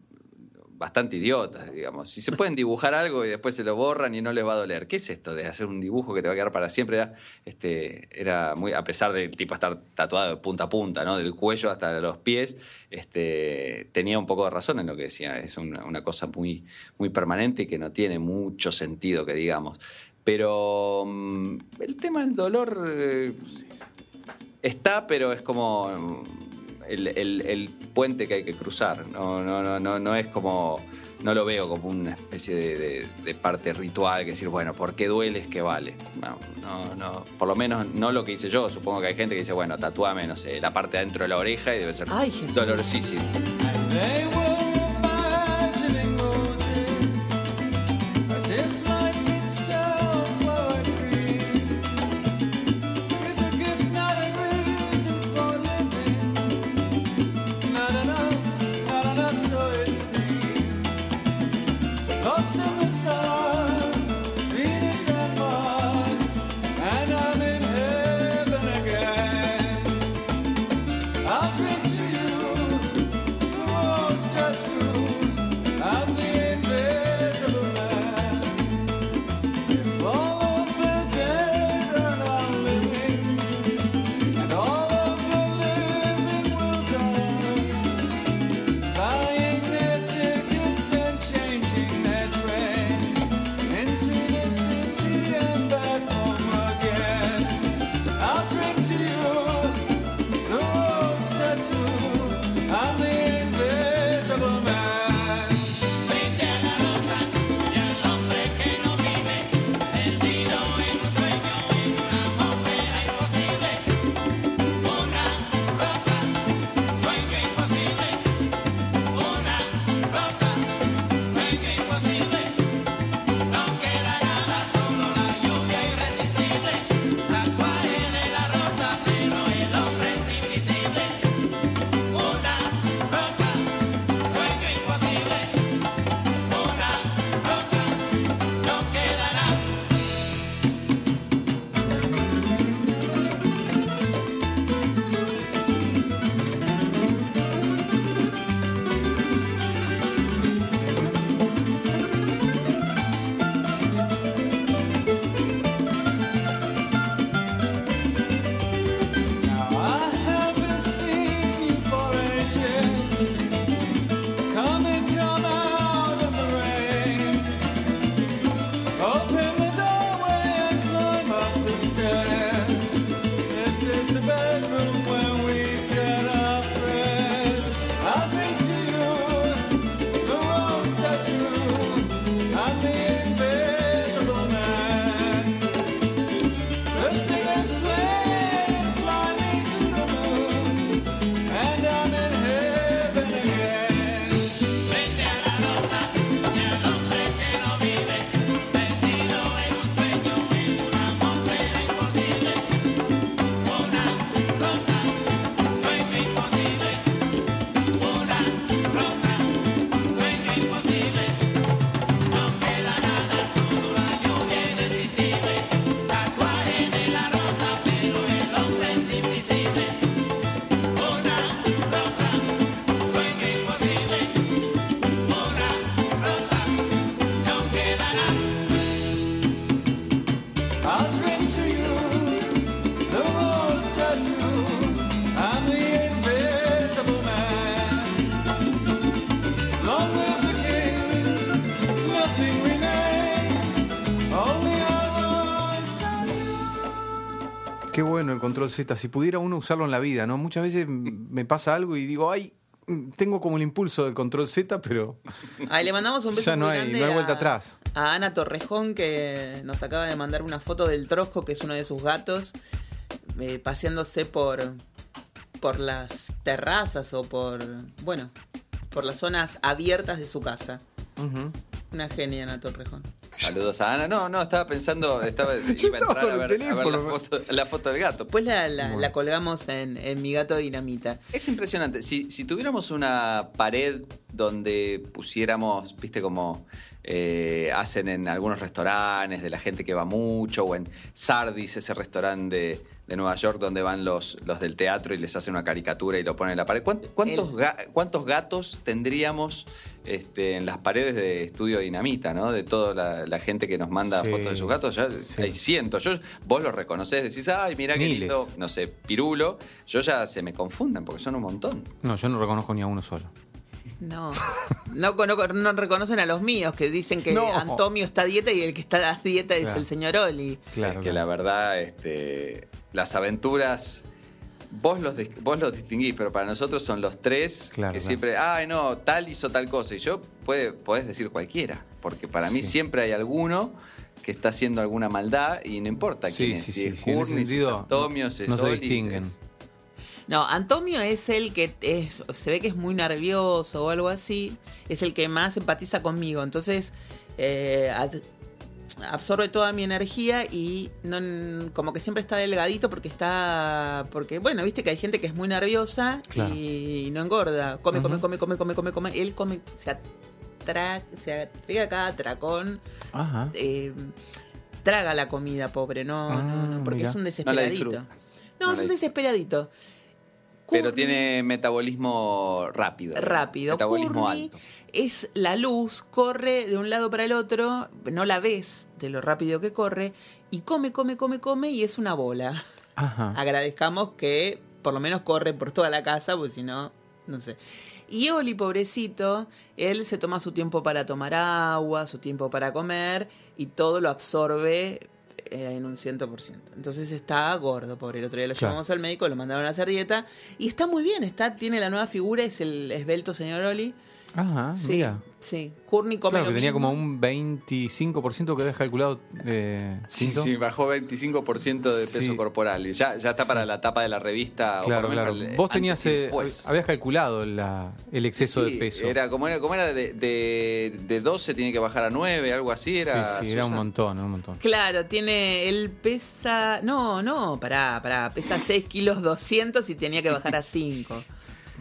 bastante idiotas, digamos. Si se pueden dibujar algo y después se lo borran y no les va a doler. ¿Qué es esto de hacer un dibujo que te va a quedar para siempre? Era, este, era muy, a pesar del tipo estar tatuado de punta a punta, ¿no? Del cuello hasta los pies, este, tenía un poco de razón en lo que decía. Es una, una cosa muy, muy permanente y que no tiene mucho sentido, que digamos. Pero mm, el tema del dolor eh, está, pero es como mm, el, el- el puente que hay que cruzar. No, no, no, no, no es como. No lo veo como una especie de, de- de parte ritual que decir, bueno, ¿por qué duele es que vale? No, no, no. Por lo menos no lo que hice yo. Supongo que hay gente que dice, bueno, tatúame, no sé, la parte adentro de la oreja y debe ser Ay, Jesús. dolorosísimo. Control Z. Si pudiera uno usarlo en la vida, ¿no? Muchas veces me pasa algo y digo, ay, tengo como el impulso del control Z, pero Ahí le mandamos un beso Ya no muy hay- grande no hay vuelta a- atrás. A Ana Torrejón, que nos acaba de mandar una foto del Trosco, que es uno de sus gatos, eh, paseándose por, por las terrazas o por, bueno, por las zonas abiertas de su casa. Una genia, Ana Torrejón. Saludos a Ana. No, no, estaba pensando, estaba, Yo iba a estaba entrar a con el ver, a ver la, teléfono. foto, la foto del gato. Después la, la- la colgamos en, en Mi Gato Dinamita. Es impresionante. Si, si tuviéramos una pared donde pusiéramos, viste, como eh, hacen en algunos restaurantes de la gente que va mucho, o en Sardis, ese restaurante de, de Nueva York donde van los, los del teatro y les hacen una caricatura y lo ponen en la pared. ¿Cuán- ¿Cuántos, El- ga- cuántos gatos tendríamos este, en las paredes de Estudio Dinamita, ¿no? De toda la, la gente que nos manda Sí. fotos de sus gatos. Ya Sí. hay cientos. Yo, vos los reconocés, decís, ay, mira qué lindo, no sé, pirulo. Yo ya se me confunden porque son un montón. no, yo no reconozco ni a uno solo. No. No, no reconocen a los míos, que dicen que No. Antonio está a dieta y el que está a dieta es Claro. el señor Oli. Claro. Es que la verdad, este, las aventuras, vos los, vos los distinguís, pero para nosotros son los tres Claro, que claro. siempre, ay no, tal hizo tal cosa. Y yo puede, podés decir cualquiera, porque para mí siempre hay alguno que está haciendo alguna maldad y no importa Sí, quién es. sí, si es si es sentido, Antonio, si es no se Oli, distinguen. es- No, Antonio es el que es, se ve que es muy nervioso o algo así, es el que más empatiza conmigo, entonces eh, absorbe toda mi energía y no, como que siempre está delgadito porque está, porque bueno, viste que hay gente que es muy nerviosa Claro. y no engorda, come, come, come, come, come, come, come, él come, se atra, se pega cada tracón, Ajá. eh, traga la comida, pobre, no, Ah, no, no, porque mira. es un desesperadito. No, No es un desesperadito. Pero tiene metabolismo rápido. rápido. Metabolismo alto. Es la luz, corre de un lado para el otro, no la ves de lo rápido que corre, y come, come, come, come, y es una bola. Ajá. Agradezcamos que por lo menos corre por toda la casa, porque si no, no sé. Y Oli, pobrecito, él se toma su tiempo para tomar agua, su tiempo para comer, y todo lo absorbe eh, en un 100%. Entonces está gordo, pobre. El otro día lo Claro. llevamos al médico, lo mandaron a hacer dieta, y está muy bien, está, tiene la nueva figura, es el esbelto señor Oli. Ajá, Sí, mira. sí. Courtney come Claro, lo que tenía mismo. como un 25% que habías calculado. Eh, Sí, Tinto. sí, bajó 25% de peso Sí. corporal. Y ya, ya está para la tapa de la revista. o Claro, por lo claro. menos el- Vos tenías, eh, después. habías calculado la- el exceso Sí, de peso. Era como era, como era de, de, de 12 tiene que bajar a 9, algo así. Era, sí, sí, era un montón, un montón. Claro, tiene, él pesa, no, no, pará, pará, pesa 6 kilos 200 y tenía que bajar a 5.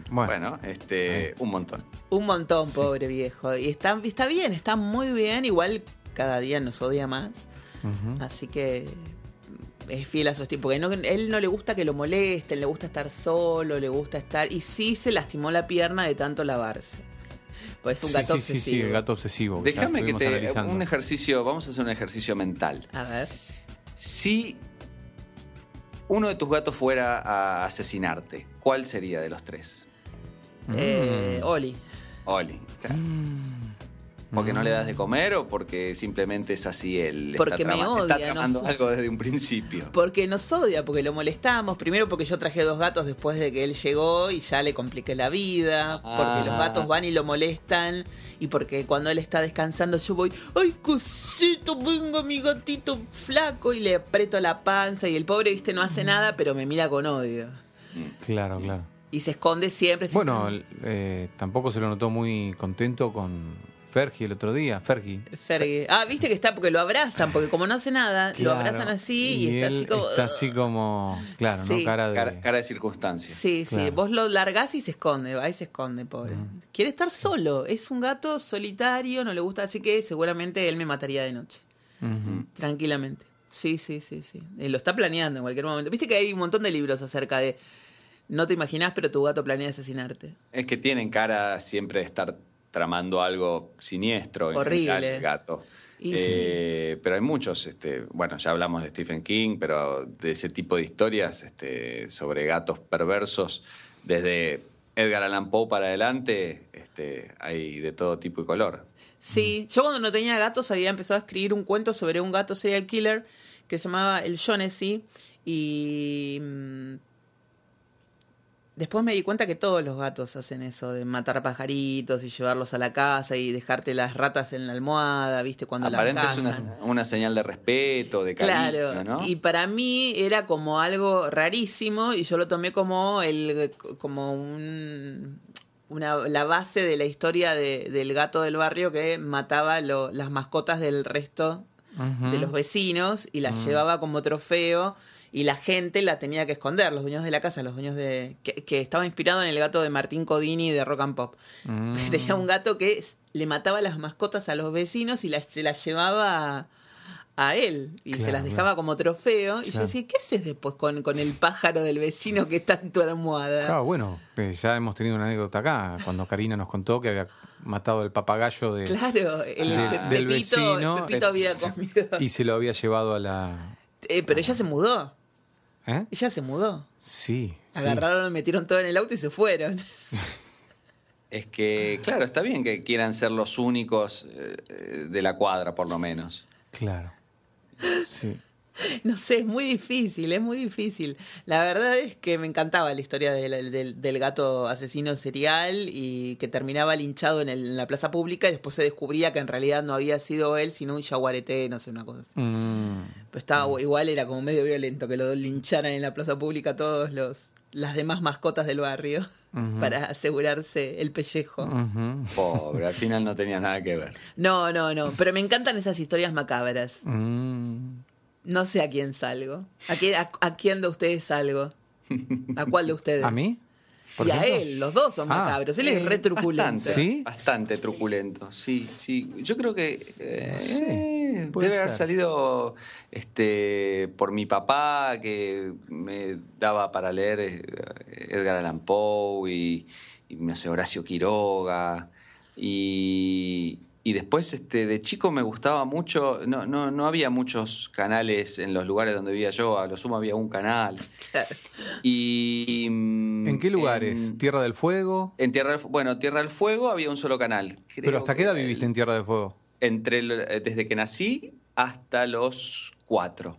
Bueno, Bueno, este, un montón. Un montón, pobre viejo. Y está, está bien, está muy bien, igual cada día nos odia más. Así que es fiel a su estilo, porque no, él no le gusta que lo molesten, le gusta estar solo, le gusta estar... Y sí se lastimó la pierna de tanto lavarse. Pues es un Sí, gato sí, sí, obsesivo. sí, el gato obsesivo. Déjame que te. analizando. Un ejercicio, vamos a hacer un ejercicio mental. A ver. Si uno de tus gatos fuera a asesinarte, ¿cuál sería de los tres? Eh, Mm. Oli. Oli. claro. Mm. ¿Porque no le das de comer o porque simplemente es así él? Porque está me odia, Está tramando algo desde un principio. Porque nos odia, porque lo molestamos. Primero porque yo traje dos gatos después de que él llegó y ya le compliqué la vida. Porque los Ah. gatos van y lo molestan. Y porque cuando él está descansando yo voy, ¡ay, cosito! Venga mi gatito flaco. Y le aprieto la panza. Y el pobre, viste, no hace nada, pero me mira con odio. Claro, claro. Y se esconde siempre. siempre. Bueno, eh, tampoco se lo notó muy contento con Fergie el otro día. Fergie. Fergie. Ah, viste que está porque lo abrazan. Porque como no hace nada, lo abrazan así y, está él así como. Está así como. Claro, Sí. ¿no? Cara de. Cara, cara de circunstancia. Sí, sí, vos lo largás y se esconde, va y se esconde, pobre. Quiere estar solo, es un gato solitario, no le gusta, así que seguramente él me mataría de noche, tranquilamente. Sí, sí, sí, sí. Eh, lo está planeando en cualquier momento. Viste que hay un montón de libros acerca de no te imaginás, pero tu gato planea asesinarte. Es que tienen cara siempre de estar tramando algo siniestro. en Horrible. general, el gato. Y Eh, Pero hay muchos, este, bueno, ya hablamos de Stephen King, pero de ese tipo de historias este, sobre gatos perversos, desde Edgar Allan Poe para adelante, este, hay de todo tipo y color. Sí, yo cuando no tenía gatos había empezado a escribir un cuento sobre un gato serial killer que se llamaba El Shaughnessy Y mm, después me di cuenta que todos los gatos hacen eso, de matar pajaritos y llevarlos a la casa y dejarte las ratas en la almohada, ¿viste? Cuando las Aparente es una, una señal de respeto, de cariño, Claro, ¿no? y para mí era como algo rarísimo y yo lo tomé como el como un una, la base de la historia de- del gato del barrio que mataba lo- las mascotas del resto de los vecinos y las llevaba como trofeo y la gente la tenía que esconder, los dueños de la casa, los dueños de... que, que estaba inspirado en el gato de Martín Codini de Rock and Pop. Tenía un gato que le mataba las mascotas a los vecinos y las, se las llevaba a, a él y se las dejaba como trofeo. Y yo decía, ¿qué haces después con, con el pájaro del vecino que está en tu almohada? Claro, bueno, eh, ya hemos tenido una anécdota acá, cuando Karina nos contó que había matado el papagayo de, Claro, el, Ah. Del Pepito, vecino, Pepito eh, había comido. y se lo había llevado a la... Eh, pero ella se mudó. ¿Eh? Ella se mudó. Sí. sí. Agarraron, metieron todo en el auto y se fueron. Es que, claro, está bien que quieran ser los únicos eh, eh, de la cuadra, por lo menos. Claro. Sí. No sé, es muy difícil, es muy difícil. La verdad es que me encantaba la historia del, del- del gato asesino serial y que terminaba linchado en, el- en la plaza pública y después se descubría que en realidad no había sido él, sino un jaguarete, no sé, una cosa así. Mm, Pero estaba igual, era como medio violento que lo lincharan en la plaza pública todos los las demás mascotas del barrio para asegurarse el pellejo. Pobre, al final no tenía nada que ver. No, no, no, pero me encantan esas historias macabras. mm. No sé a quién salgo. ¿A quién, a, a quién de ustedes salgo? ¿A cuál de ustedes? ¿A mí? ¿Por Y a él, los dos son Ah. macabros. Él es re truculento. Bastante, ¿Sí? bastante truculento, sí, sí. Yo creo que eh, No sé, eh, debe haber salido este, por mi papá, que me daba para leer eh, Edgar Allan Poe y, y, no sé, Horacio Quiroga. Y, y después este, de chico me gustaba mucho, no, no, no había muchos canales en los lugares donde vivía yo, a lo sumo había un canal. Claro. Y, mm, ¿En qué lugares? en- ¿Tierra del Fuego? en Tierra del, bueno, Tierra del Fuego había un solo canal. ¿Pero hasta que qué edad viviste el- en Tierra del Fuego? Entre el- eh, desde que nací hasta los cuatro.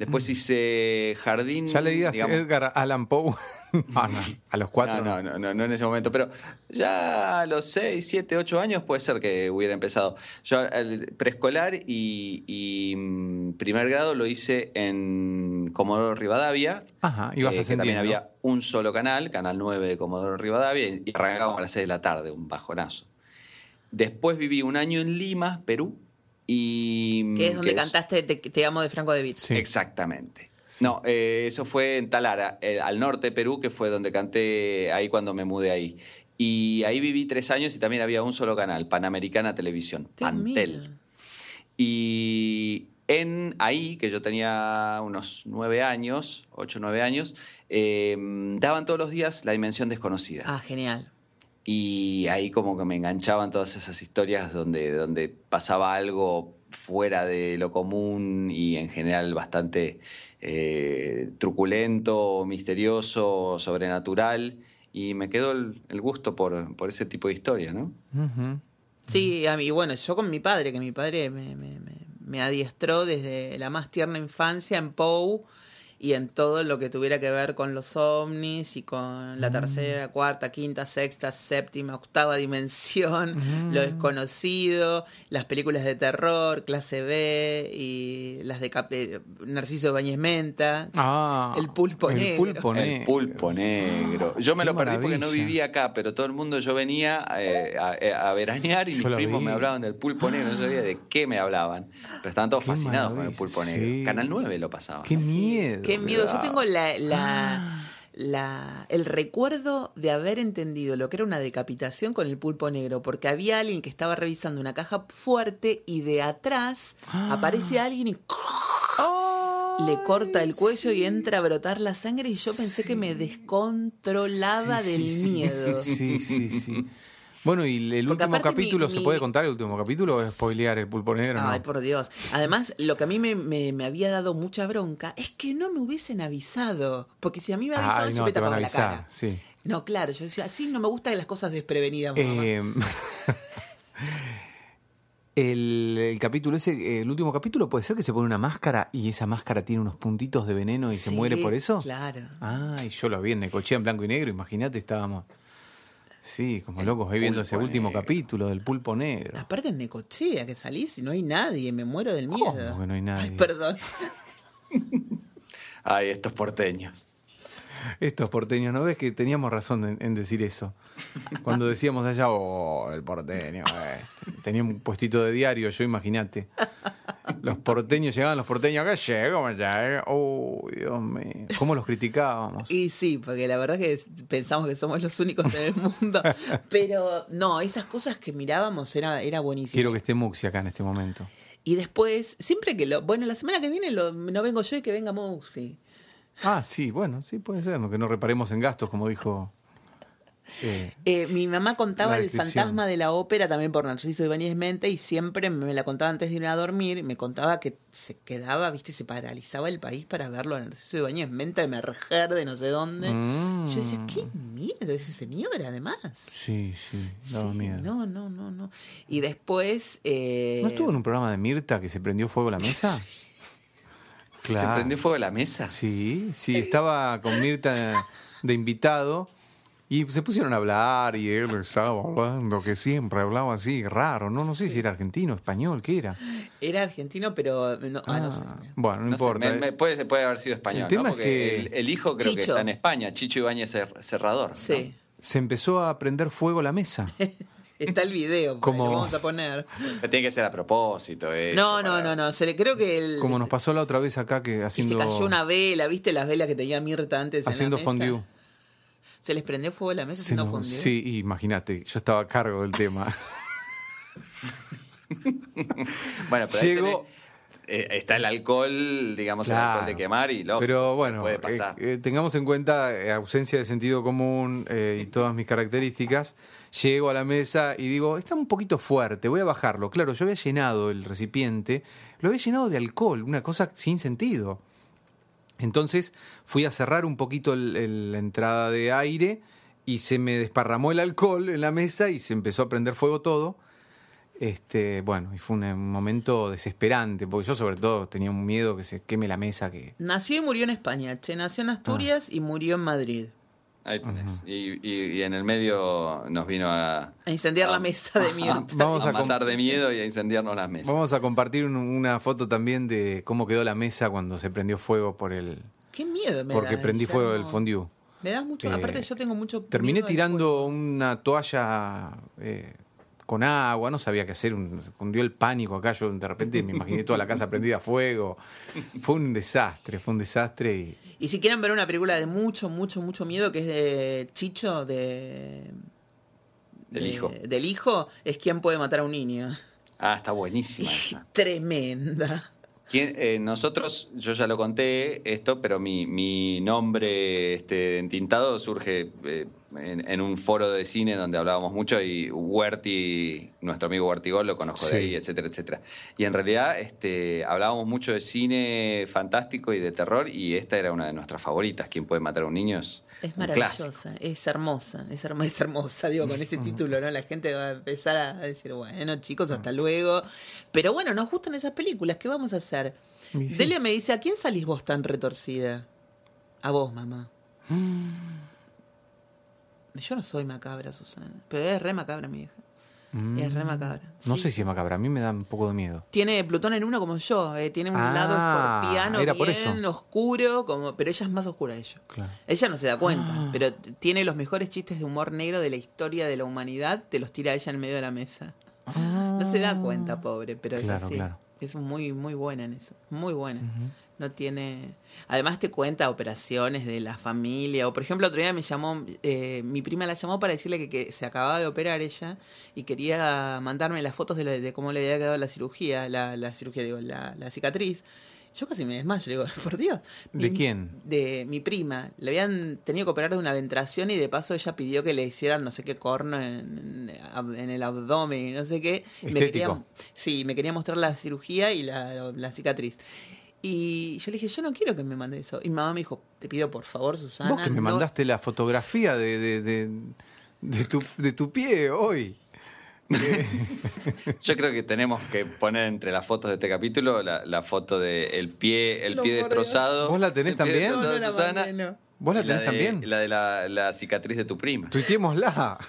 Después hice jardín. Mm. Ya le digas digamos- Edgar Allan Poe. no, no, a los cuatro. No, no, no, no, en ese momento. Pero ya a los 6, 7, 8 años puede ser que hubiera empezado. Yo el preescolar y, y, mm, primer grado lo hice en Comodoro Rivadavia. Ajá, ibas eh, ascendiendo. también había un solo canal, Canal 9 de Comodoro Rivadavia, y arrancábamos a las 6 de la tarde, un bajonazo. Después viví un año en Lima, Perú. Y, Que es donde que cantaste Te, Te amo de Franco de Vito. Sí. Exactamente. No, eh, eso fue en Talara, eh, al norte de Perú, que fue donde canté ahí cuando me mudé ahí. Y ahí viví tres años y también había un solo canal, Panamericana Televisión, Dios Pantel. Y en ahí, que yo tenía unos nueve años, ocho o nueve años, eh, daban todos los días La Dimensión Desconocida. Ah, genial. Y ahí como que me enganchaban todas esas historias donde, donde pasaba algo fuera de lo común y en general bastante eh, truculento, misterioso, sobrenatural. Y me quedó el, el gusto por, por ese tipo de historia, ¿no? Sí, a mí, bueno, yo con mi padre, que mi padre me, me, me- me adiestró desde la más tierna infancia en Poe y en todo lo que tuviera que ver con los ovnis y con la tercera, cuarta, quinta, sexta, séptima, octava dimensión, lo desconocido, las películas de terror, clase B y las de Cap- eh, Narciso Bañez Menta. Ah, El pulpo el negro. Pulpo El negro. pulpo negro. Yo me Qué lo perdí porque no vivía acá, pero todo el mundo yo venía eh, a, a veranear y Yo mis primos vi. me hablaban del pulpo negro. No sabía de qué me hablaban, pero estaban todos Qué fascinados con el pulpo negro. sí. Canal 9 lo pasaba. Qué miedo. Qué miedo. Yo tengo la, la, la- el recuerdo de haber entendido lo que era una decapitación con el pulpo negro, porque había alguien que estaba revisando una caja fuerte y de atrás aparece alguien y le corta el cuello y entra a brotar la sangre y yo pensé que me descontrolaba Sí, del miedo. Sí, sí, sí. Bueno, ¿y el Porque último mi- capítulo se puede contar el último capítulo o es spoilear el pulpo negro? Ay, no? por Dios. Además, lo que a mí me, me- me había dado mucha bronca es que no me hubiesen avisado. Porque si a mí me avisaban, Ay, yo no, me van a tapaba la cara. sí. No, claro, yo decía, así no me gustan las cosas desprevenidas, mamá. Eh, el, el capítulo ese, el último capítulo, puede ser que se pone una máscara y esa máscara tiene unos puntitos de veneno y se muere por eso. Claro. Ah, y yo lo vi en Necochea en blanco y negro, imagínate, estábamos. Sí, como locos, ahí viendo ese último negro. capítulo del pulpo negro. Aparte en Necochea, que salís y no hay nadie, me muero del ¿Cómo miedo. que no hay nadie? Ay, perdón. Ay, estos porteños. Estos porteños, ¿no ves que teníamos razón en, en decir eso? Cuando decíamos allá, oh, el porteño, este". tenía un puestito de diario, yo imagínate. Los porteños llegaban, los porteños, ¿qué llego? Oh, Dios mío. ¿Cómo los criticábamos? Y sí, porque la verdad que pensamos que somos los únicos en el mundo. Pero no, esas cosas que mirábamos era, era buenísimo. Quiero que esté Muxi acá en este momento. Y después, siempre que lo. Bueno, la semana que viene lo- no vengo yo y que venga Muxi. Ah, sí, bueno, sí puede ser, que no reparemos en gastos, como dijo. Eh, Eh, mi mamá contaba el fantasma de la ópera también por Narciso Ibáñez Mente y siempre me la contaba antes de irme a dormir. Me contaba que se quedaba, viste, se paralizaba el país para verlo a Narciso Ibáñez Mente, emerger de no sé dónde. Mm. Yo decía, qué miedo es ese señor, además. sí, sí, daba Sí, miedo. No, no, no, no. Y después. eh, ¿No estuvo en un programa de Mirta que se prendió fuego la mesa? ¿Se prendió fuego la mesa? Sí, sí, estaba con Mirta de invitado y se pusieron a hablar y él estaba hablando que siempre hablaba así, raro, no no sé si era argentino, español, ¿qué era? Era argentino, pero. No, ah, no sé. Ah, bueno, no, No sé, importa. me- me- puede, puede haber sido español, El tema ¿no? es Porque que- el, el hijo creo que está en España, Chicho Ibáñez Cer- Cerrador. ¿no? Sí. Se empezó a prender fuego la mesa. Está el video, ahí, Como- lo vamos a poner. Pero Tiene que ser a propósito. eso, No, no, para- no, no. Se le creo que el. Como nos pasó la otra vez acá que Y se haciendo cayó una vela, ¿viste las velas que tenía Mirta antes? en la haciendo mesa? fondue. Se les prendió fuego la mesa Se nos- fondue. sí, imagínate, yo estaba a cargo del tema. Bueno, pero ahí Llegó- tenés- eh, está el alcohol, digamos, el Claro. alcohol de quemar y lo Pero bueno, puede pasar. eh, eh, tengamos en cuenta eh, ausencia de sentido común eh, y todas mis características. Llego a la mesa y digo, está un poquito fuerte, voy a bajarlo. Claro, yo había llenado el recipiente, lo había llenado de alcohol, una cosa sin sentido. Entonces fui a cerrar un poquito el- el- la entrada de aire y se me desparramó el alcohol en la mesa y se empezó a prender fuego todo. Este, bueno, y fue un, un momento desesperante, porque yo sobre todo tenía un miedo que se queme la mesa, que Nació y murió en España. Che, nació en Asturias y murió en Madrid. Ahí tenés. y, y- y en el medio nos vino a, A incendiar la mesa de Mirta. Vamos a a matar de miedo y a incendiarnos las mesas. Vamos a compartir un- una foto también de cómo quedó la mesa cuando se prendió fuego por el Qué miedo me porque da, prendí fuego el fondue. Me da mucho. Eh, aparte, yo tengo mucho. Terminé miedo tirando una toalla eh, con agua, no sabía qué hacer, un, se cundió el pánico acá, yo de repente me imaginé toda la casa prendida a fuego. Fue un desastre, fue un desastre y Y si quieren ver una película de mucho, mucho, mucho miedo, que es de Chicho, de. Del de- hijo. Del hijo, es quien puede matar a un niño. Ah, está buenísima esa. Tremenda. ¿Quién- eh, nosotros, yo ya lo conté esto, pero mi, mi nombre este, entintado surge eh, en, en un foro de cine donde hablábamos mucho y Huerti, nuestro amigo Huertigol, lo conozco Sí. de ahí, etcétera, etcétera. Y en realidad este, hablábamos mucho de cine fantástico y de terror y esta era una de nuestras favoritas. ¿Quién puede matar a un niño? Es, maravillosa, es hermosa, es, hermo- es hermosa, digo, con ese título, ¿no? La gente va a empezar a decir, bueno, chicos, hasta luego. Pero bueno, nos gustan esas películas, ¿qué vamos a hacer? Sí. Delia me dice, ¿a quién salís vos tan retorcida? A vos, mamá. Yo no soy macabra, Susana, pero es re macabra mi hija. Es re macabra. no sí. sé si es macabra, a mí me da un poco de miedo. Tiene Plutón en uno como yo, eh, tiene un Ah, lado escorpiano era bien por eso. oscuro, como, pero ella es más oscura de ello. Claro. Ella no se da cuenta, Ah. pero tiene los mejores chistes de humor negro de la historia de la humanidad, te los tira ella en medio de la mesa. No se da cuenta, pobre, pero Claro, es así. claro. Es muy, muy buena en eso, muy buena. No tiene... Además te cuenta operaciones de la familia, o por ejemplo otro día me llamó, eh, mi prima la llamó para decirle que, que se acababa de operar ella y quería mandarme las fotos de, lo- de cómo le había quedado la cirugía, la, la cirugía, digo, la, la cicatriz. Yo casi me desmayo, digo, por Dios. ¿De quién? de mi prima. Le habían tenido que operar de una ventración y de paso ella pidió que le hicieran no sé qué corno en, en- el abdomen y no sé qué. Y me Estético. quería, sí, me quería mostrar la cirugía y la, la cicatriz. Y yo le dije, yo no quiero que me mande eso. Y mi mamá me dijo, te pido por favor, Susana. Vos que me no- mandaste la fotografía de, de, de- de tu, de tu pie hoy. Yo creo que tenemos que poner entre las fotos de este capítulo la, la foto de el pie, el No, pie destrozado. ¿Vos la tenés también? No, de no la Susana. mandé, no. ¿Vos la tenés de- también? La de la, la cicatriz de tu prima. Tuiteémosla.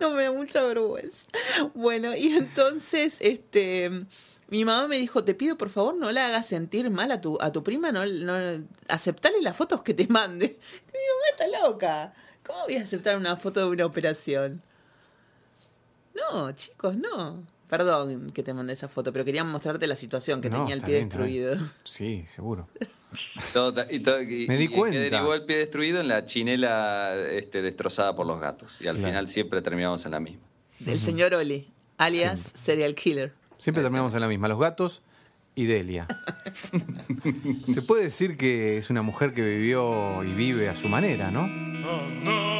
No me da mucha vergüenza. Bueno, y entonces, este, mi mamá me dijo, te pido por favor no la hagas sentir mal a tu, a tu prima, no, no, aceptale las fotos que te mande. Y digo, "Ma, está loca. ¿Cómo voy a aceptar una foto de una operación? No, chicos, no. Perdón que te mandé esa foto, pero quería mostrarte la situación que No, tenía el pie bien, destruido. Sí, seguro. Todo- y todo- y- Me di y cuenta. derivó el pie destruido en la chinela este, destrozada por los gatos. Y al Claro. final siempre terminamos en la misma. Del señor Oli, alias Serial Killer. Siempre terminamos en la misma, los gatos y Delia. Se puede decir que es una mujer que vivió y vive a su manera, ¿no?